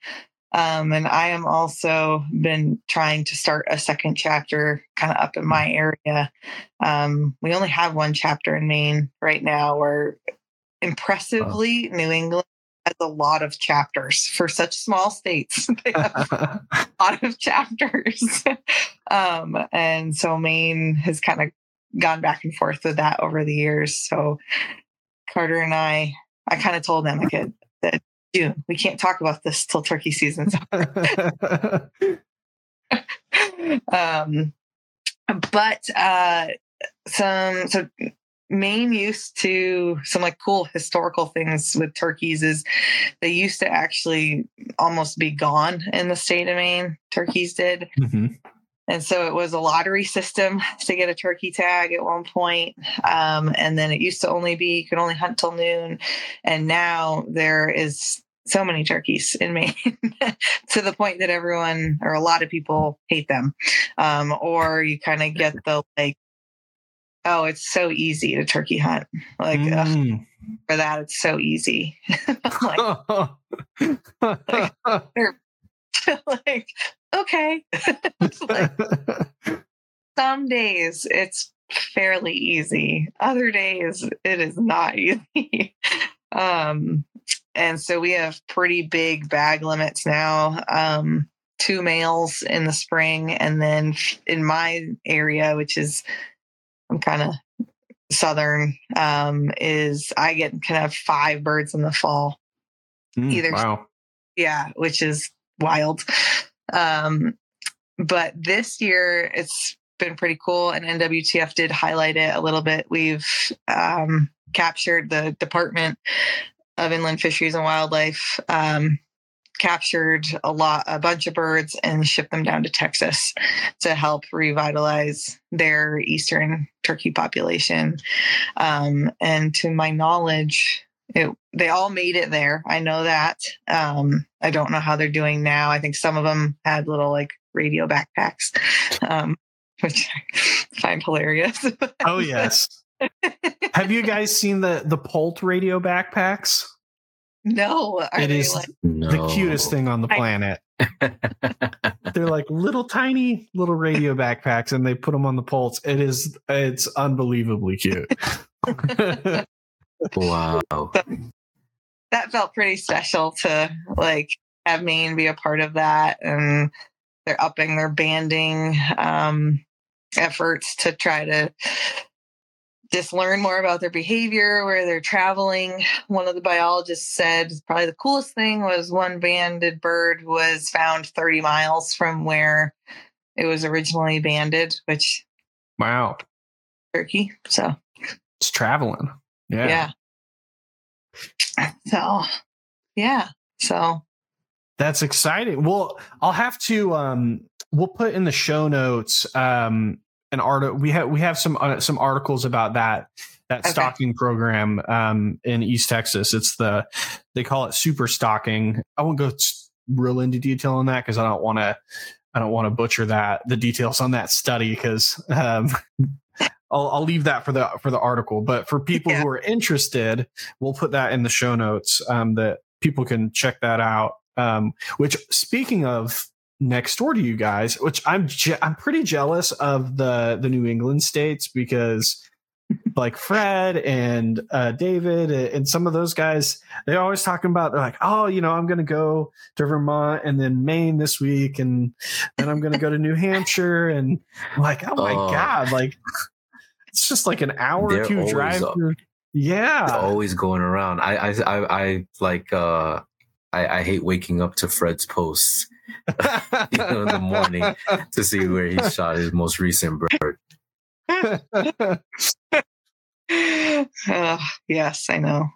Um, and I am also been trying to start a second chapter kind of up in my area. Um, we only have one chapter in Maine right now, where impressively New England has a lot of chapters for such small states. they have a lot of chapters. um, and so Maine has kind of gone back and forth with that over the years. So Carter and I, I kind of told them I could that June, we can't talk about this till turkey season's over. um, but uh, some so main use to some like cool historical things with turkeys is they used to actually almost be gone in the state of Maine. Turkeys did. Mhm. And so it was a lottery system to get a turkey tag at one point. Um, and then it used to only be you could only hunt till noon. And now there is so many turkeys in Maine to the point that everyone or a lot of people hate them. Um, or you kind of get the like, oh, it's so easy to turkey hunt. Like ugh, Mm. for that, it's so easy. like, like, okay. Like, some days it's fairly easy other days it is not easy um and so we have pretty big bag limits now um two males in the spring and then in my area which is i'm kind of southern um is i get kind of five birds in the fall Mm, Either- wow. yeah, which is wild. Um, but this year it's been pretty cool, and NWTF did highlight it a little bit. We've um, captured the Department of Inland Fisheries and Wildlife. Um, captured a lot a bunch of birds and shipped them down to Texas to help revitalize their eastern turkey population um, and to my knowledge it, they all made it there. I know that. Um, I don't know how they're doing now. I think some of them had little like radio backpacks, um, which I find hilarious. Oh yes. Have you guys seen the the poult radio backpacks? No, are It they like, the cutest thing on the I- planet. They're like little tiny little radio backpacks, and they put them on the poults. It is it's unbelievably cute. wow. that felt pretty special to like have Maine be a part of that, and they're upping their banding um, efforts to try to just learn more about their behavior, where they're traveling. One of the biologists said probably the coolest thing was one banded bird was found 30 miles from where it was originally banded, which wow, Turkey. So it's traveling. Yeah. yeah. So yeah. So That's exciting. Well, I'll have to um we'll put in the show notes um an art we have we have some uh, some articles about that that Okay. stocking program um in East Texas. It's the they call it super stocking. I won't go real into detail on that cuz I don't want to I don't want to butcher that the details on that study because um, I'll, I'll leave that for the for the article. But for people yeah. who are interested, we'll put that in the show notes um, that people can check that out. Um, which speaking of next door to you guys, which I'm je- I'm pretty jealous of the the New England states because like Fred and uh, David and some of those guys, they're always talking about they're like, oh, you know, I'm going to go to Vermont and then Maine this week, and then I'm going to go to New Hampshire, and I'm like, oh my oh. god, like it's just like an hour or two drive. yeah, always going around. I I I, I like uh I, I hate waking up to Fred's posts. You know, in the morning to see where he shot his most recent bird uh, yes, I know.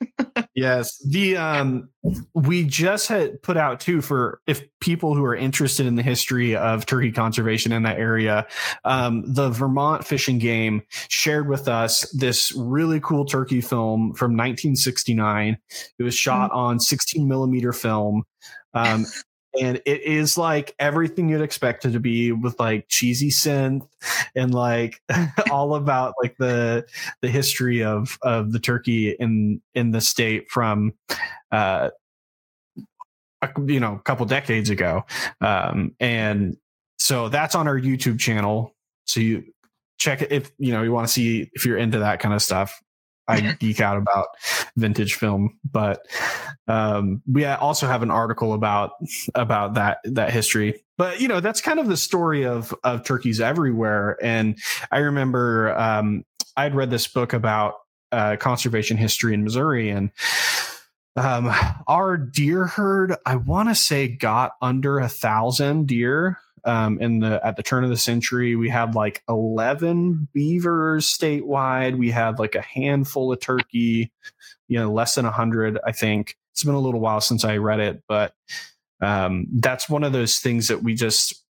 yes, the um, we just had put out too for if people who are interested in the history of turkey conservation in that area. Um, the Vermont Fishing Game shared with us this really cool turkey film from 1969. It was shot mm-hmm. on 16 millimeter film. Um, and it is like everything you'd expect it to be with like cheesy synth and like all about like the the history of of the turkey in in the state from uh you know a couple decades ago. Um and so that's on our youtube channel. So you check it if you know you want to see if you're into that kind of stuff I geek out about vintage film, but um, we also have an article about about that that history. But you know, that's kind of the story of of turkeys everywhere. And I remember um, I'd read this book about uh, conservation history in Missouri, and um, our deer herd, I want to say, got under a thousand deer um, in the at the turn of the century. We had like eleven beavers statewide. We had like a handful of turkey, you know, less than a hundred. I think it's been a little while since I read it, but um, that's one of those things that we just,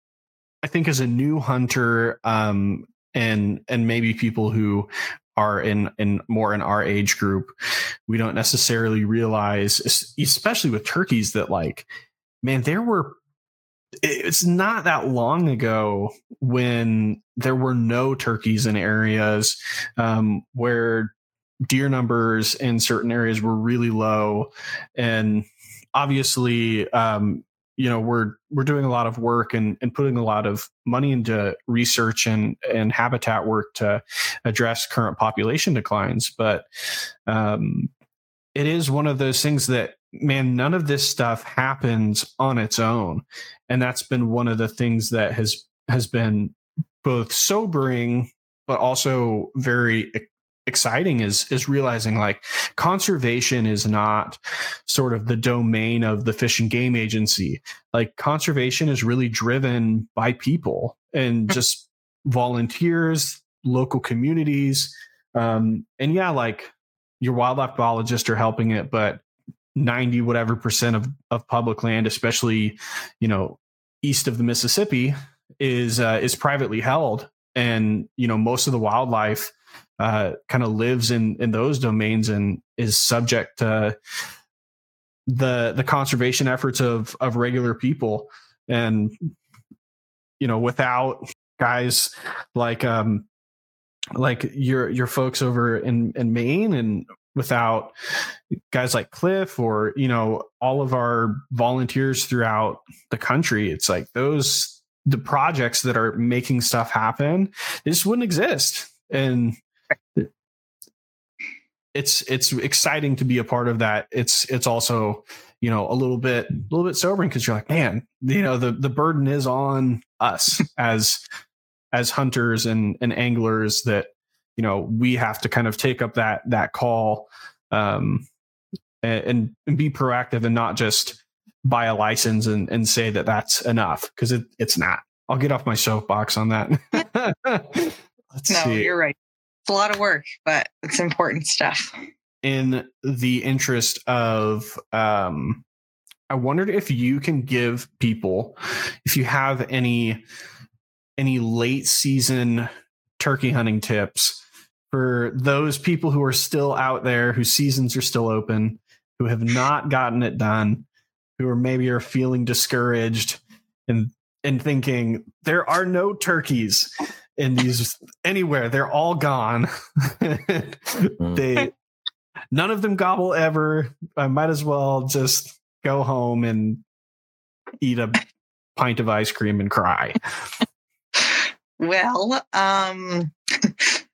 I think, as a new hunter, um, and and maybe people who are in in more in our age group, we don't necessarily realize, especially with turkeys, that like, man, there were it's not that long ago when there were no turkeys in areas um, where deer numbers in certain areas were really low. And obviously um, you know we're we're doing a lot of work and, and putting a lot of money into research and and habitat work to address current population declines. But um, it is one of those things that man, none of this stuff happens on its own. And that's been one of the things that has has been both sobering but also very exciting is is realizing like conservation is not sort of the domain of the fish and game agency. Like conservation is really driven by people and just volunteers local communities. Um and yeah like your wildlife biologists are helping it but 90 whatever percent of, of public land, especially, you know, east of the Mississippi is, uh, is privately held. And, you know, most of the wildlife, uh, kind of lives in, in those domains and is subject to the, the conservation efforts of, of regular people. And, you know, without guys like, um, like your your folks over in in Maine and without guys like Cliff or you know all of our volunteers throughout the country. It's like those the projects that are making stuff happen. They just wouldn't exist, and it's it's exciting to be a part of that. It's it's also you know a little bit a little bit sobering because you're like man you know the the burden is on us as as hunters and and anglers that you know we have to kind of take up that that call um, and, and be proactive and not just buy a license and, and say that that's enough because it, it's not. I'll get off my soapbox on that. Let's no, see. you're right. It's a lot of work, but it's important stuff. In the interest of, um, I wondered if you can give people, if you have any any late season turkey hunting tips for those people who are still out there, whose seasons are still open, who have not gotten it done, who are maybe are feeling discouraged, and and thinking there are no turkeys in these anywhere. They're all gone. they none of them gobble ever. I might as well just go home and eat a pint of ice cream and cry. Well, um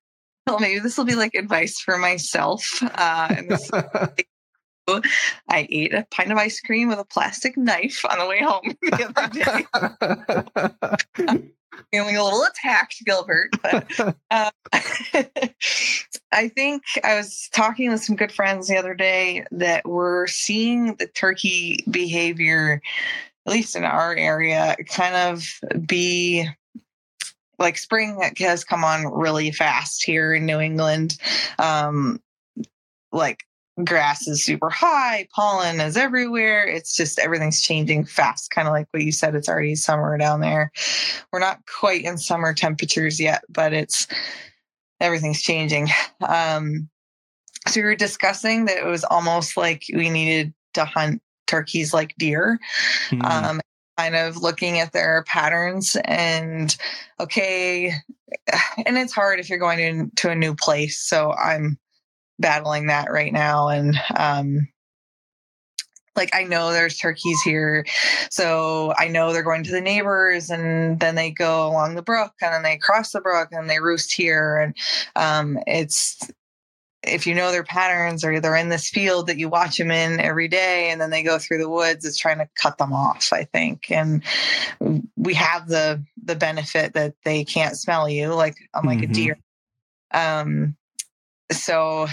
well maybe this will be like advice for myself. Uh and this I ate a pint of ice cream with a plastic knife on the way home the other day. feeling a little attacked, Gilbert. But uh, I think I was talking with some good friends the other day that we're seeing the turkey behavior, at least in our area, kind of be like spring has come on really fast here in New England. Um, like grass is super high, pollen is everywhere. It's just everything's changing fast, kind of like what you said. It's already summer down there. We're not quite in summer temperatures yet, but it's everything's changing. Um, so we were discussing that it was almost like we needed to hunt turkeys like deer. Mm. Um, kind of looking at their patterns and okay and it's hard if you're going into a new place so i'm battling that right now. And um, like I know there's turkeys here, so I know they're going to the neighbors, and then they go along the brook, and then they cross the brook, and they roost here. And um, it's if you know their patterns, or they're in this field that you watch them in every day, and then they go through the woods, it's trying to cut them off. I think, and we have the the benefit that they can't smell you, like unlike mm-hmm. a deer. Um, so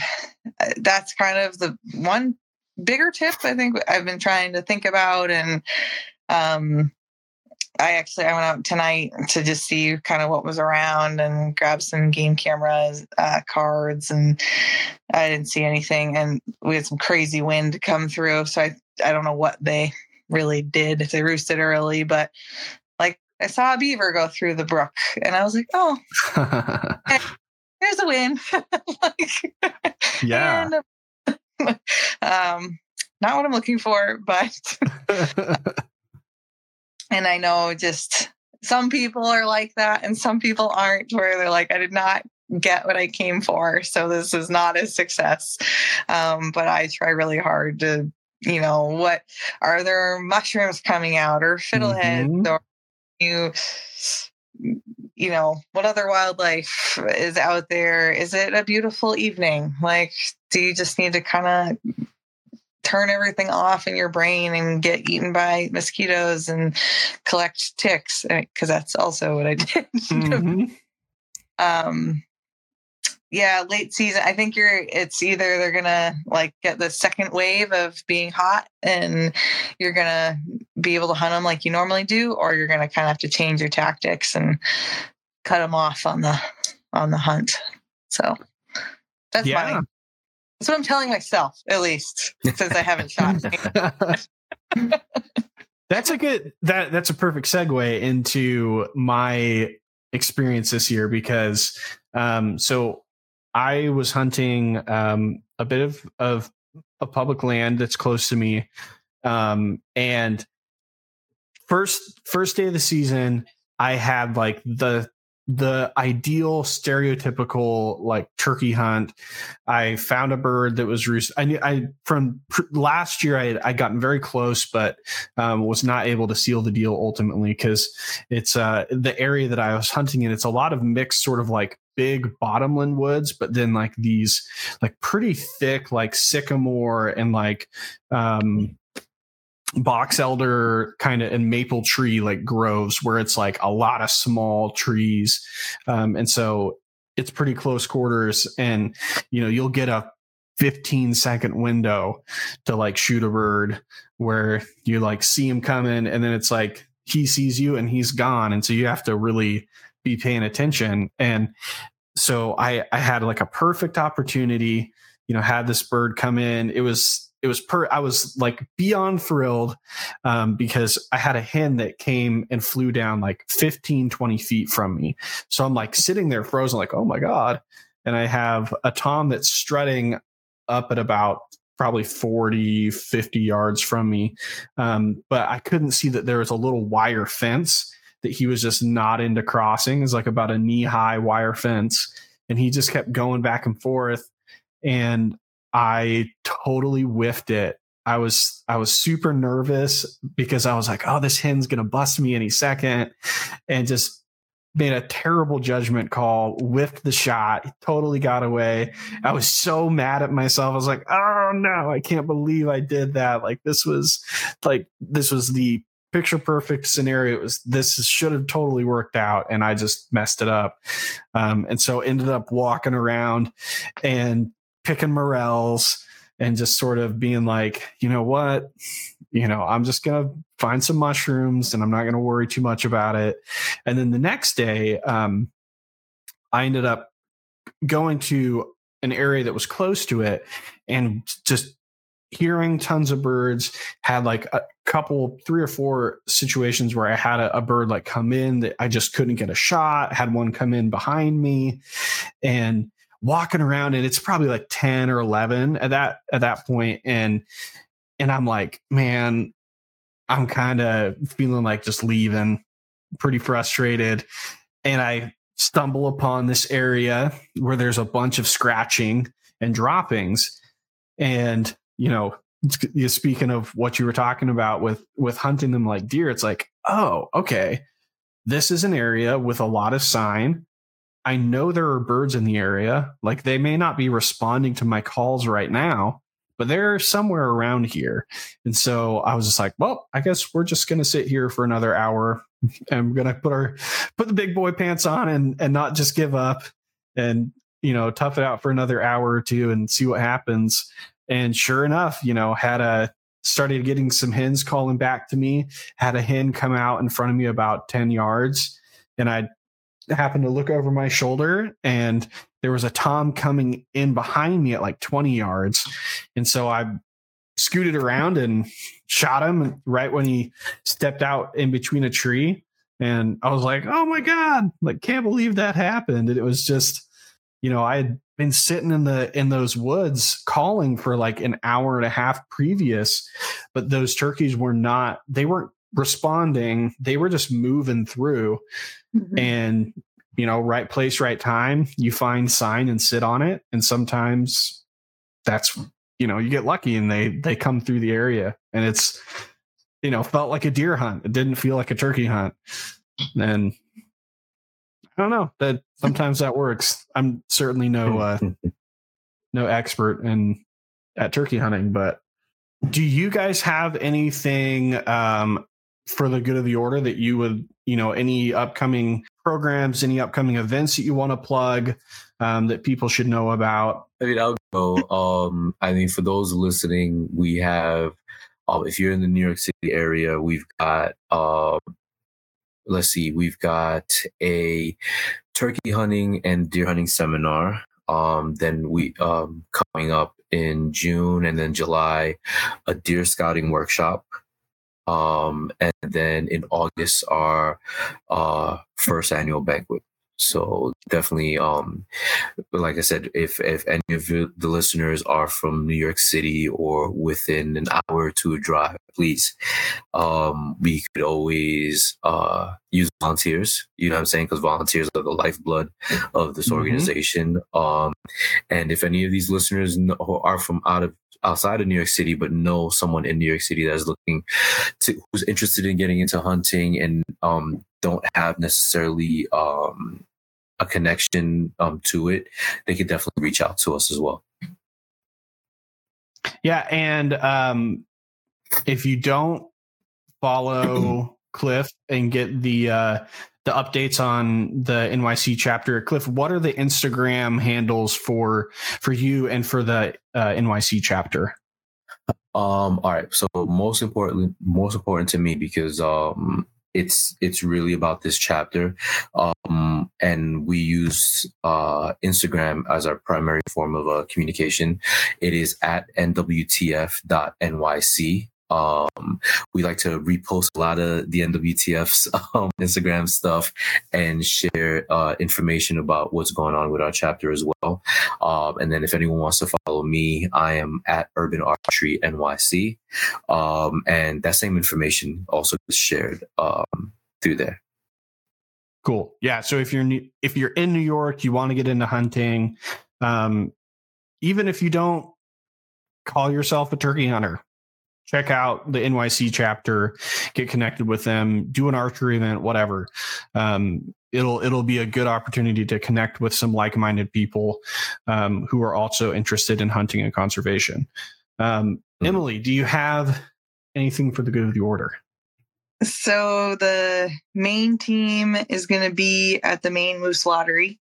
uh, that's kind of the one bigger tip I think I've been trying to think about. And um, I actually I went out tonight to just see kind of what was around and grab some game cameras, uh, cards, and I didn't see anything. And we had some crazy wind come through, so I I don't know what they really did if they roosted early, but like I saw a beaver go through the brook, and I was like, oh. there's a win. like, yeah. And, um, not what I'm looking for, but and I know just some people are like that and some people aren't where they're like, I did not get what I came for. So this is not a success. Um, but I try really hard to, you know, what are there mushrooms coming out or fiddleheads mm-hmm. or you you know, what other wildlife is out there? Is it a beautiful evening? Like, do you just need to kind of turn everything off in your brain and get eaten by mosquitoes and collect ticks? Because that's also what I did. Mm-hmm. um, yeah, late season. I think you're. It's either they're gonna like get the second wave of being hot, and you're gonna be able to hunt them like you normally do, or you're gonna kind of have to change your tactics and cut them off on the on the hunt. So that's yeah. That's what I'm telling myself, at least, since I haven't shot. that's a good that that's a perfect segue into my experience this year because um so I was hunting um, a bit of, of a public land that's close to me. Um, and first first day of the season, I had like the the ideal stereotypical like turkey hunt. I found a bird that was roost. I knew I from pr- last year I I gotten very close, but um, was not able to seal the deal ultimately because it's uh, the area that I was hunting in. It's a lot of mixed sort of like big bottomland woods, but then like these like pretty thick like sycamore and like um box elder kind of and maple tree like groves where it's like a lot of small trees. Um, and so it's pretty close quarters and you know you'll get a 15 second window to like shoot a bird where you like see him coming and then it's like he sees you and he's gone. And so you have to really be paying attention. And so i i had like a perfect opportunity you know had this bird come in. It was it was per i was like beyond thrilled um, because i had a hen that came and flew down like 15 20 feet from me so i'm like sitting there frozen like oh my god and i have a tom that's strutting up at about probably 40 50 yards from me um, but i couldn't see that there was a little wire fence that he was just not into crossing. It's like about a knee high wire fence. And he just kept going back and forth. And I totally whiffed it. I was I was super nervous because I was like, oh, this hen's gonna bust me any second. And just made a terrible judgment call, whiffed the shot, totally got away. I was so mad at myself. I was like, oh no, I can't believe I did that. Like this was like this was the picture perfect scenario. It was this should have totally worked out, and I just messed it up. Um, and so ended up walking around and picking morels and just sort of being like, you know what, you know, I'm just gonna find some mushrooms and I'm not gonna worry too much about it. And then the next day, um, I ended up going to an area that was close to it and just hearing tons of birds had like a couple three or four situations where i had a, a, bird like come in that i just couldn't get a shot had one come in behind me and walking around and it's probably like 10 or 11 at that at that point and and i'm like man i'm kind of feeling like just leaving pretty frustrated and i stumble upon this area where there's a bunch of scratching and droppings and you know, speaking of what you were talking about with with hunting them like deer, it's like, oh, okay, this is an area with a lot of sign. I know there are birds in the area. Like they may not be responding to my calls right now, but they're somewhere around here. And so I was just like, well, I guess we're just going to sit here for another hour. I'm going to put our put the big boy pants on and and not just give up and you know tough it out for another hour or two and see what happens. And sure enough, you know, had a started getting some hens calling back to me. Had a hen come out in front of me about 10 yards. And I happened to look over my shoulder and there was a tom coming in behind me at like 20 yards. And so I scooted around and shot him right when he stepped out in between a tree. And I was like, oh my God, like, can't believe that happened. And it was just, you know, I had been sitting in the in those woods calling for like an hour and a half previous but those turkeys were not they weren't responding they were just moving through mm-hmm. and you know right place right time you find sign and sit on it and sometimes that's you know you get lucky and they they come through the area and it's you know felt like a deer hunt it didn't feel like a turkey hunt and I don't know that sometimes that works. I'm certainly no uh, no expert in at turkey hunting, but do you guys have anything um, for the good of the order that you would you know any upcoming programs, any upcoming events that you want to plug um, that people should know about? I mean, I'll go. Um, I mean, for those listening, we have. Um, if you're in the New York City area, we've got uh, let's see, we've got a turkey hunting and deer hunting seminar. Um, then we um, coming up in June and then July, a deer scouting workshop. Um, and then in August, our uh, first annual banquet. So definitely, um, like I said, if if any of the listeners are from New York City or within an hour or two drive, please, um, we could always uh, use volunteers. You know what I'm saying? Because volunteers are the lifeblood of this mm-hmm. organization. Um, and if any of these listeners know, are from out of outside of New York City, but know someone in New York City that's looking to who's interested in getting into hunting and um, don't have necessarily um, a connection um, to it, they could definitely reach out to us as well. Yeah, and um, if you don't follow Cliff and get the uh, the updates on the NYC chapter, Cliff, what are the Instagram handles for for you and for the uh, NYC chapter? Um, all right. So most importantly, most important to me because um, it's it's really about this chapter um, and we use uh, instagram as our primary form of uh, communication it is at nwtf.nyc um, we like to repost a lot of the NWTF's um, Instagram stuff and share uh, information about what's going on with our chapter as well. Um, and then if anyone wants to follow me, I am at Urban Archery NYC. Um, and that same information also is shared um, through there. Cool. Yeah. So if you're if you're in New York, you want to get into hunting, um, even if you don't call yourself a turkey hunter, check out the NYC chapter, get connected with them, do an archery event, whatever. Um, it'll it'll be a good opportunity to connect with some like-minded people um, who are also interested in hunting and conservation. Um, mm-hmm. Emilie, do you have anything for the good of the order? So the Maine team is going to be at the Maine Moose Lottery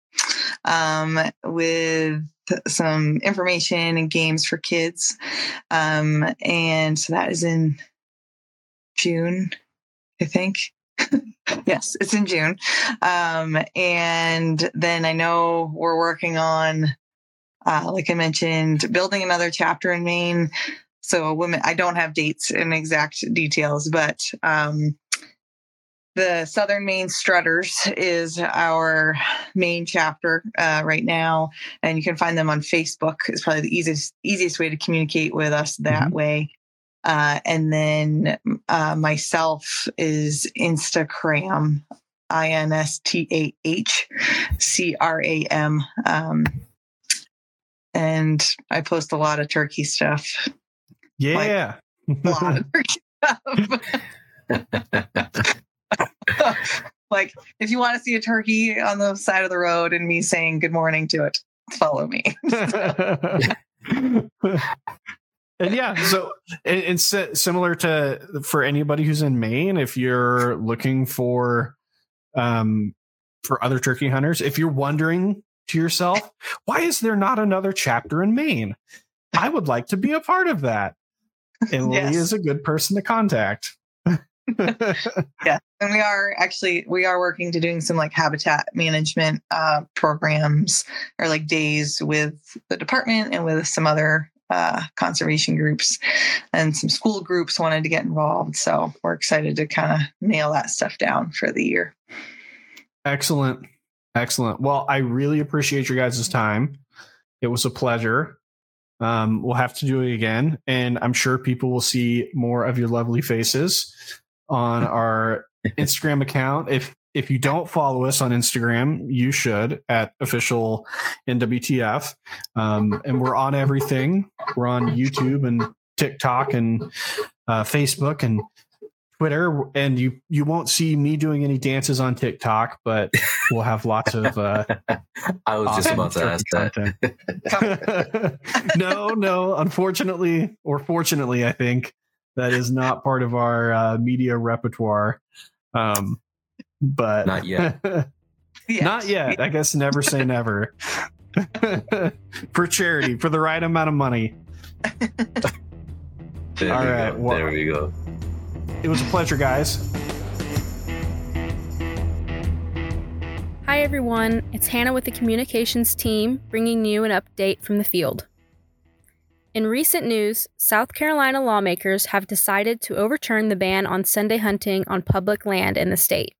um, with some information and games for kids. Um, and so that is in June, I think. yes, it's in June. Um, and then I know we're working on, uh, like I mentioned, building another chapter in Maine so women, I don't have dates and exact details, but um, the Southern Maine Strutters is our main chapter uh, right now, and you can find them on Facebook. It's probably the easiest easiest way to communicate with us that mm-hmm. way. Uh, and then uh, myself is Instagram, I N S T A H C R A M. Um, and I post a lot of turkey stuff. Yeah. Like, if you want to see a turkey on the side of the road and me saying good morning to it, follow me. and yeah, so it's similar to for anybody who's in Maine, if you're looking for um for other turkey hunters, if you're wondering to yourself, why is there not another chapter in Maine? I would like to be a part of that. And yes. Lily is a good person to contact. Yeah. And we are actually we are working to doing some like habitat management uh, programs or like days with the department and with some other uh, conservation groups and some school groups wanted to get involved. So we're excited to kind of nail that stuff down for the year. Excellent. Excellent. Well, I really appreciate your guys' time. It was a pleasure. Um, we'll have to do it again, and I'm sure people will see more of your lovely faces on our Instagram account. If if you don't follow us on Instagram, you should at official NWTF. Um, and we're on everything. We're on YouTube and TikTok and uh, Facebook and Twitter, and you you won't see me doing any dances on TikTok, but we'll have lots of. Uh, I was just about to ask that. no, no. Unfortunately, or fortunately, I think that is not part of our uh, media repertoire. Um, but not yet. not yet. I guess never say never. for charity, for the right amount of money. There All right. Well, there we go. It was a pleasure, guys. Hi, everyone. It's Hannah with the communications team bringing you an update from the field. In recent news, South Carolina lawmakers have decided to overturn the ban on Sunday hunting on public land in the state.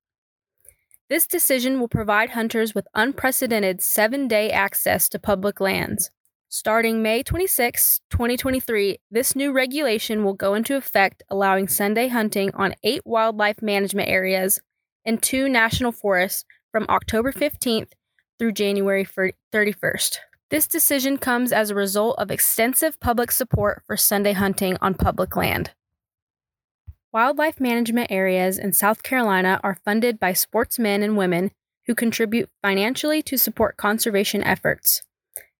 This decision will provide hunters with unprecedented seven day access to public lands. Starting May 26, 2023, this new regulation will go into effect, allowing Sunday hunting on eight wildlife management areas and two national forests from October 15th through January 31st. This decision comes as a result of extensive public support for Sunday hunting on public land. Wildlife management areas in South Carolina are funded by sportsmen and women who contribute financially to support conservation efforts.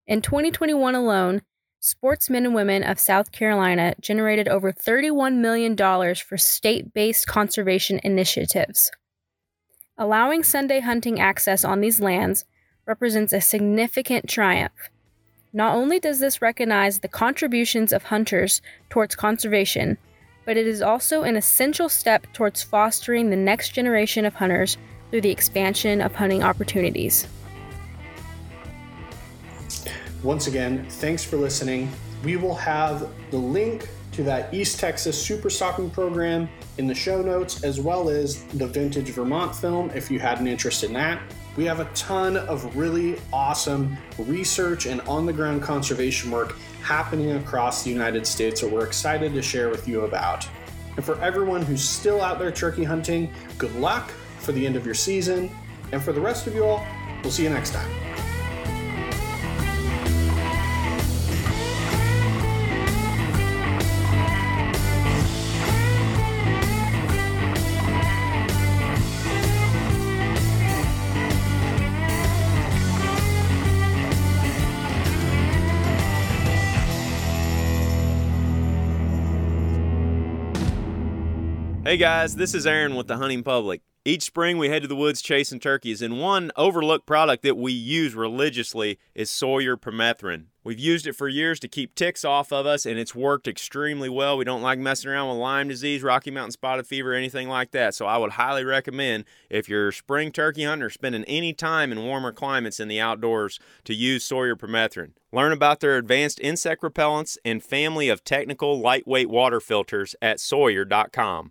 In 2021 alone, sportsmen and women of South Carolina generated over $31 million for state based conservation initiatives. Allowing Sunday hunting access on these lands represents a significant triumph. Not only does this recognize the contributions of hunters towards conservation, but it is also an essential step towards fostering the next generation of hunters through the expansion of hunting opportunities. Once again, thanks for listening. We will have the link to that East Texas Super Stocking program in the show notes, as well as the Vintage Vermont film if you had an interest in that. We have a ton of really awesome research and on the ground conservation work happening across the United States that we're excited to share with you about. And for everyone who's still out there turkey hunting, good luck for the end of your season. And for the rest of you all, we'll see you next time. Hey guys, this is Aaron with the Hunting Public. Each spring we head to the woods chasing turkeys, and one overlooked product that we use religiously is Sawyer permethrin. We've used it for years to keep ticks off of us, and it's worked extremely well. We don't like messing around with Lyme disease, Rocky Mountain spotted fever, anything like that. So I would highly recommend if you're a spring turkey hunter spending any time in warmer climates in the outdoors to use Sawyer permethrin. Learn about their advanced insect repellents and family of technical lightweight water filters at sawyer.com.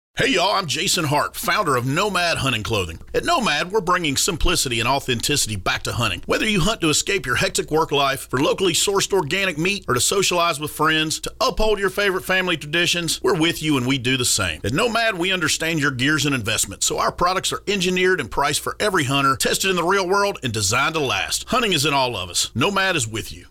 Hey y'all, I'm Jason Hart, founder of Nomad Hunting Clothing. At Nomad, we're bringing simplicity and authenticity back to hunting. Whether you hunt to escape your hectic work life, for locally sourced organic meat, or to socialize with friends, to uphold your favorite family traditions, we're with you and we do the same. At Nomad, we understand your gears and investments, so our products are engineered and priced for every hunter, tested in the real world, and designed to last. Hunting is in all of us. Nomad is with you.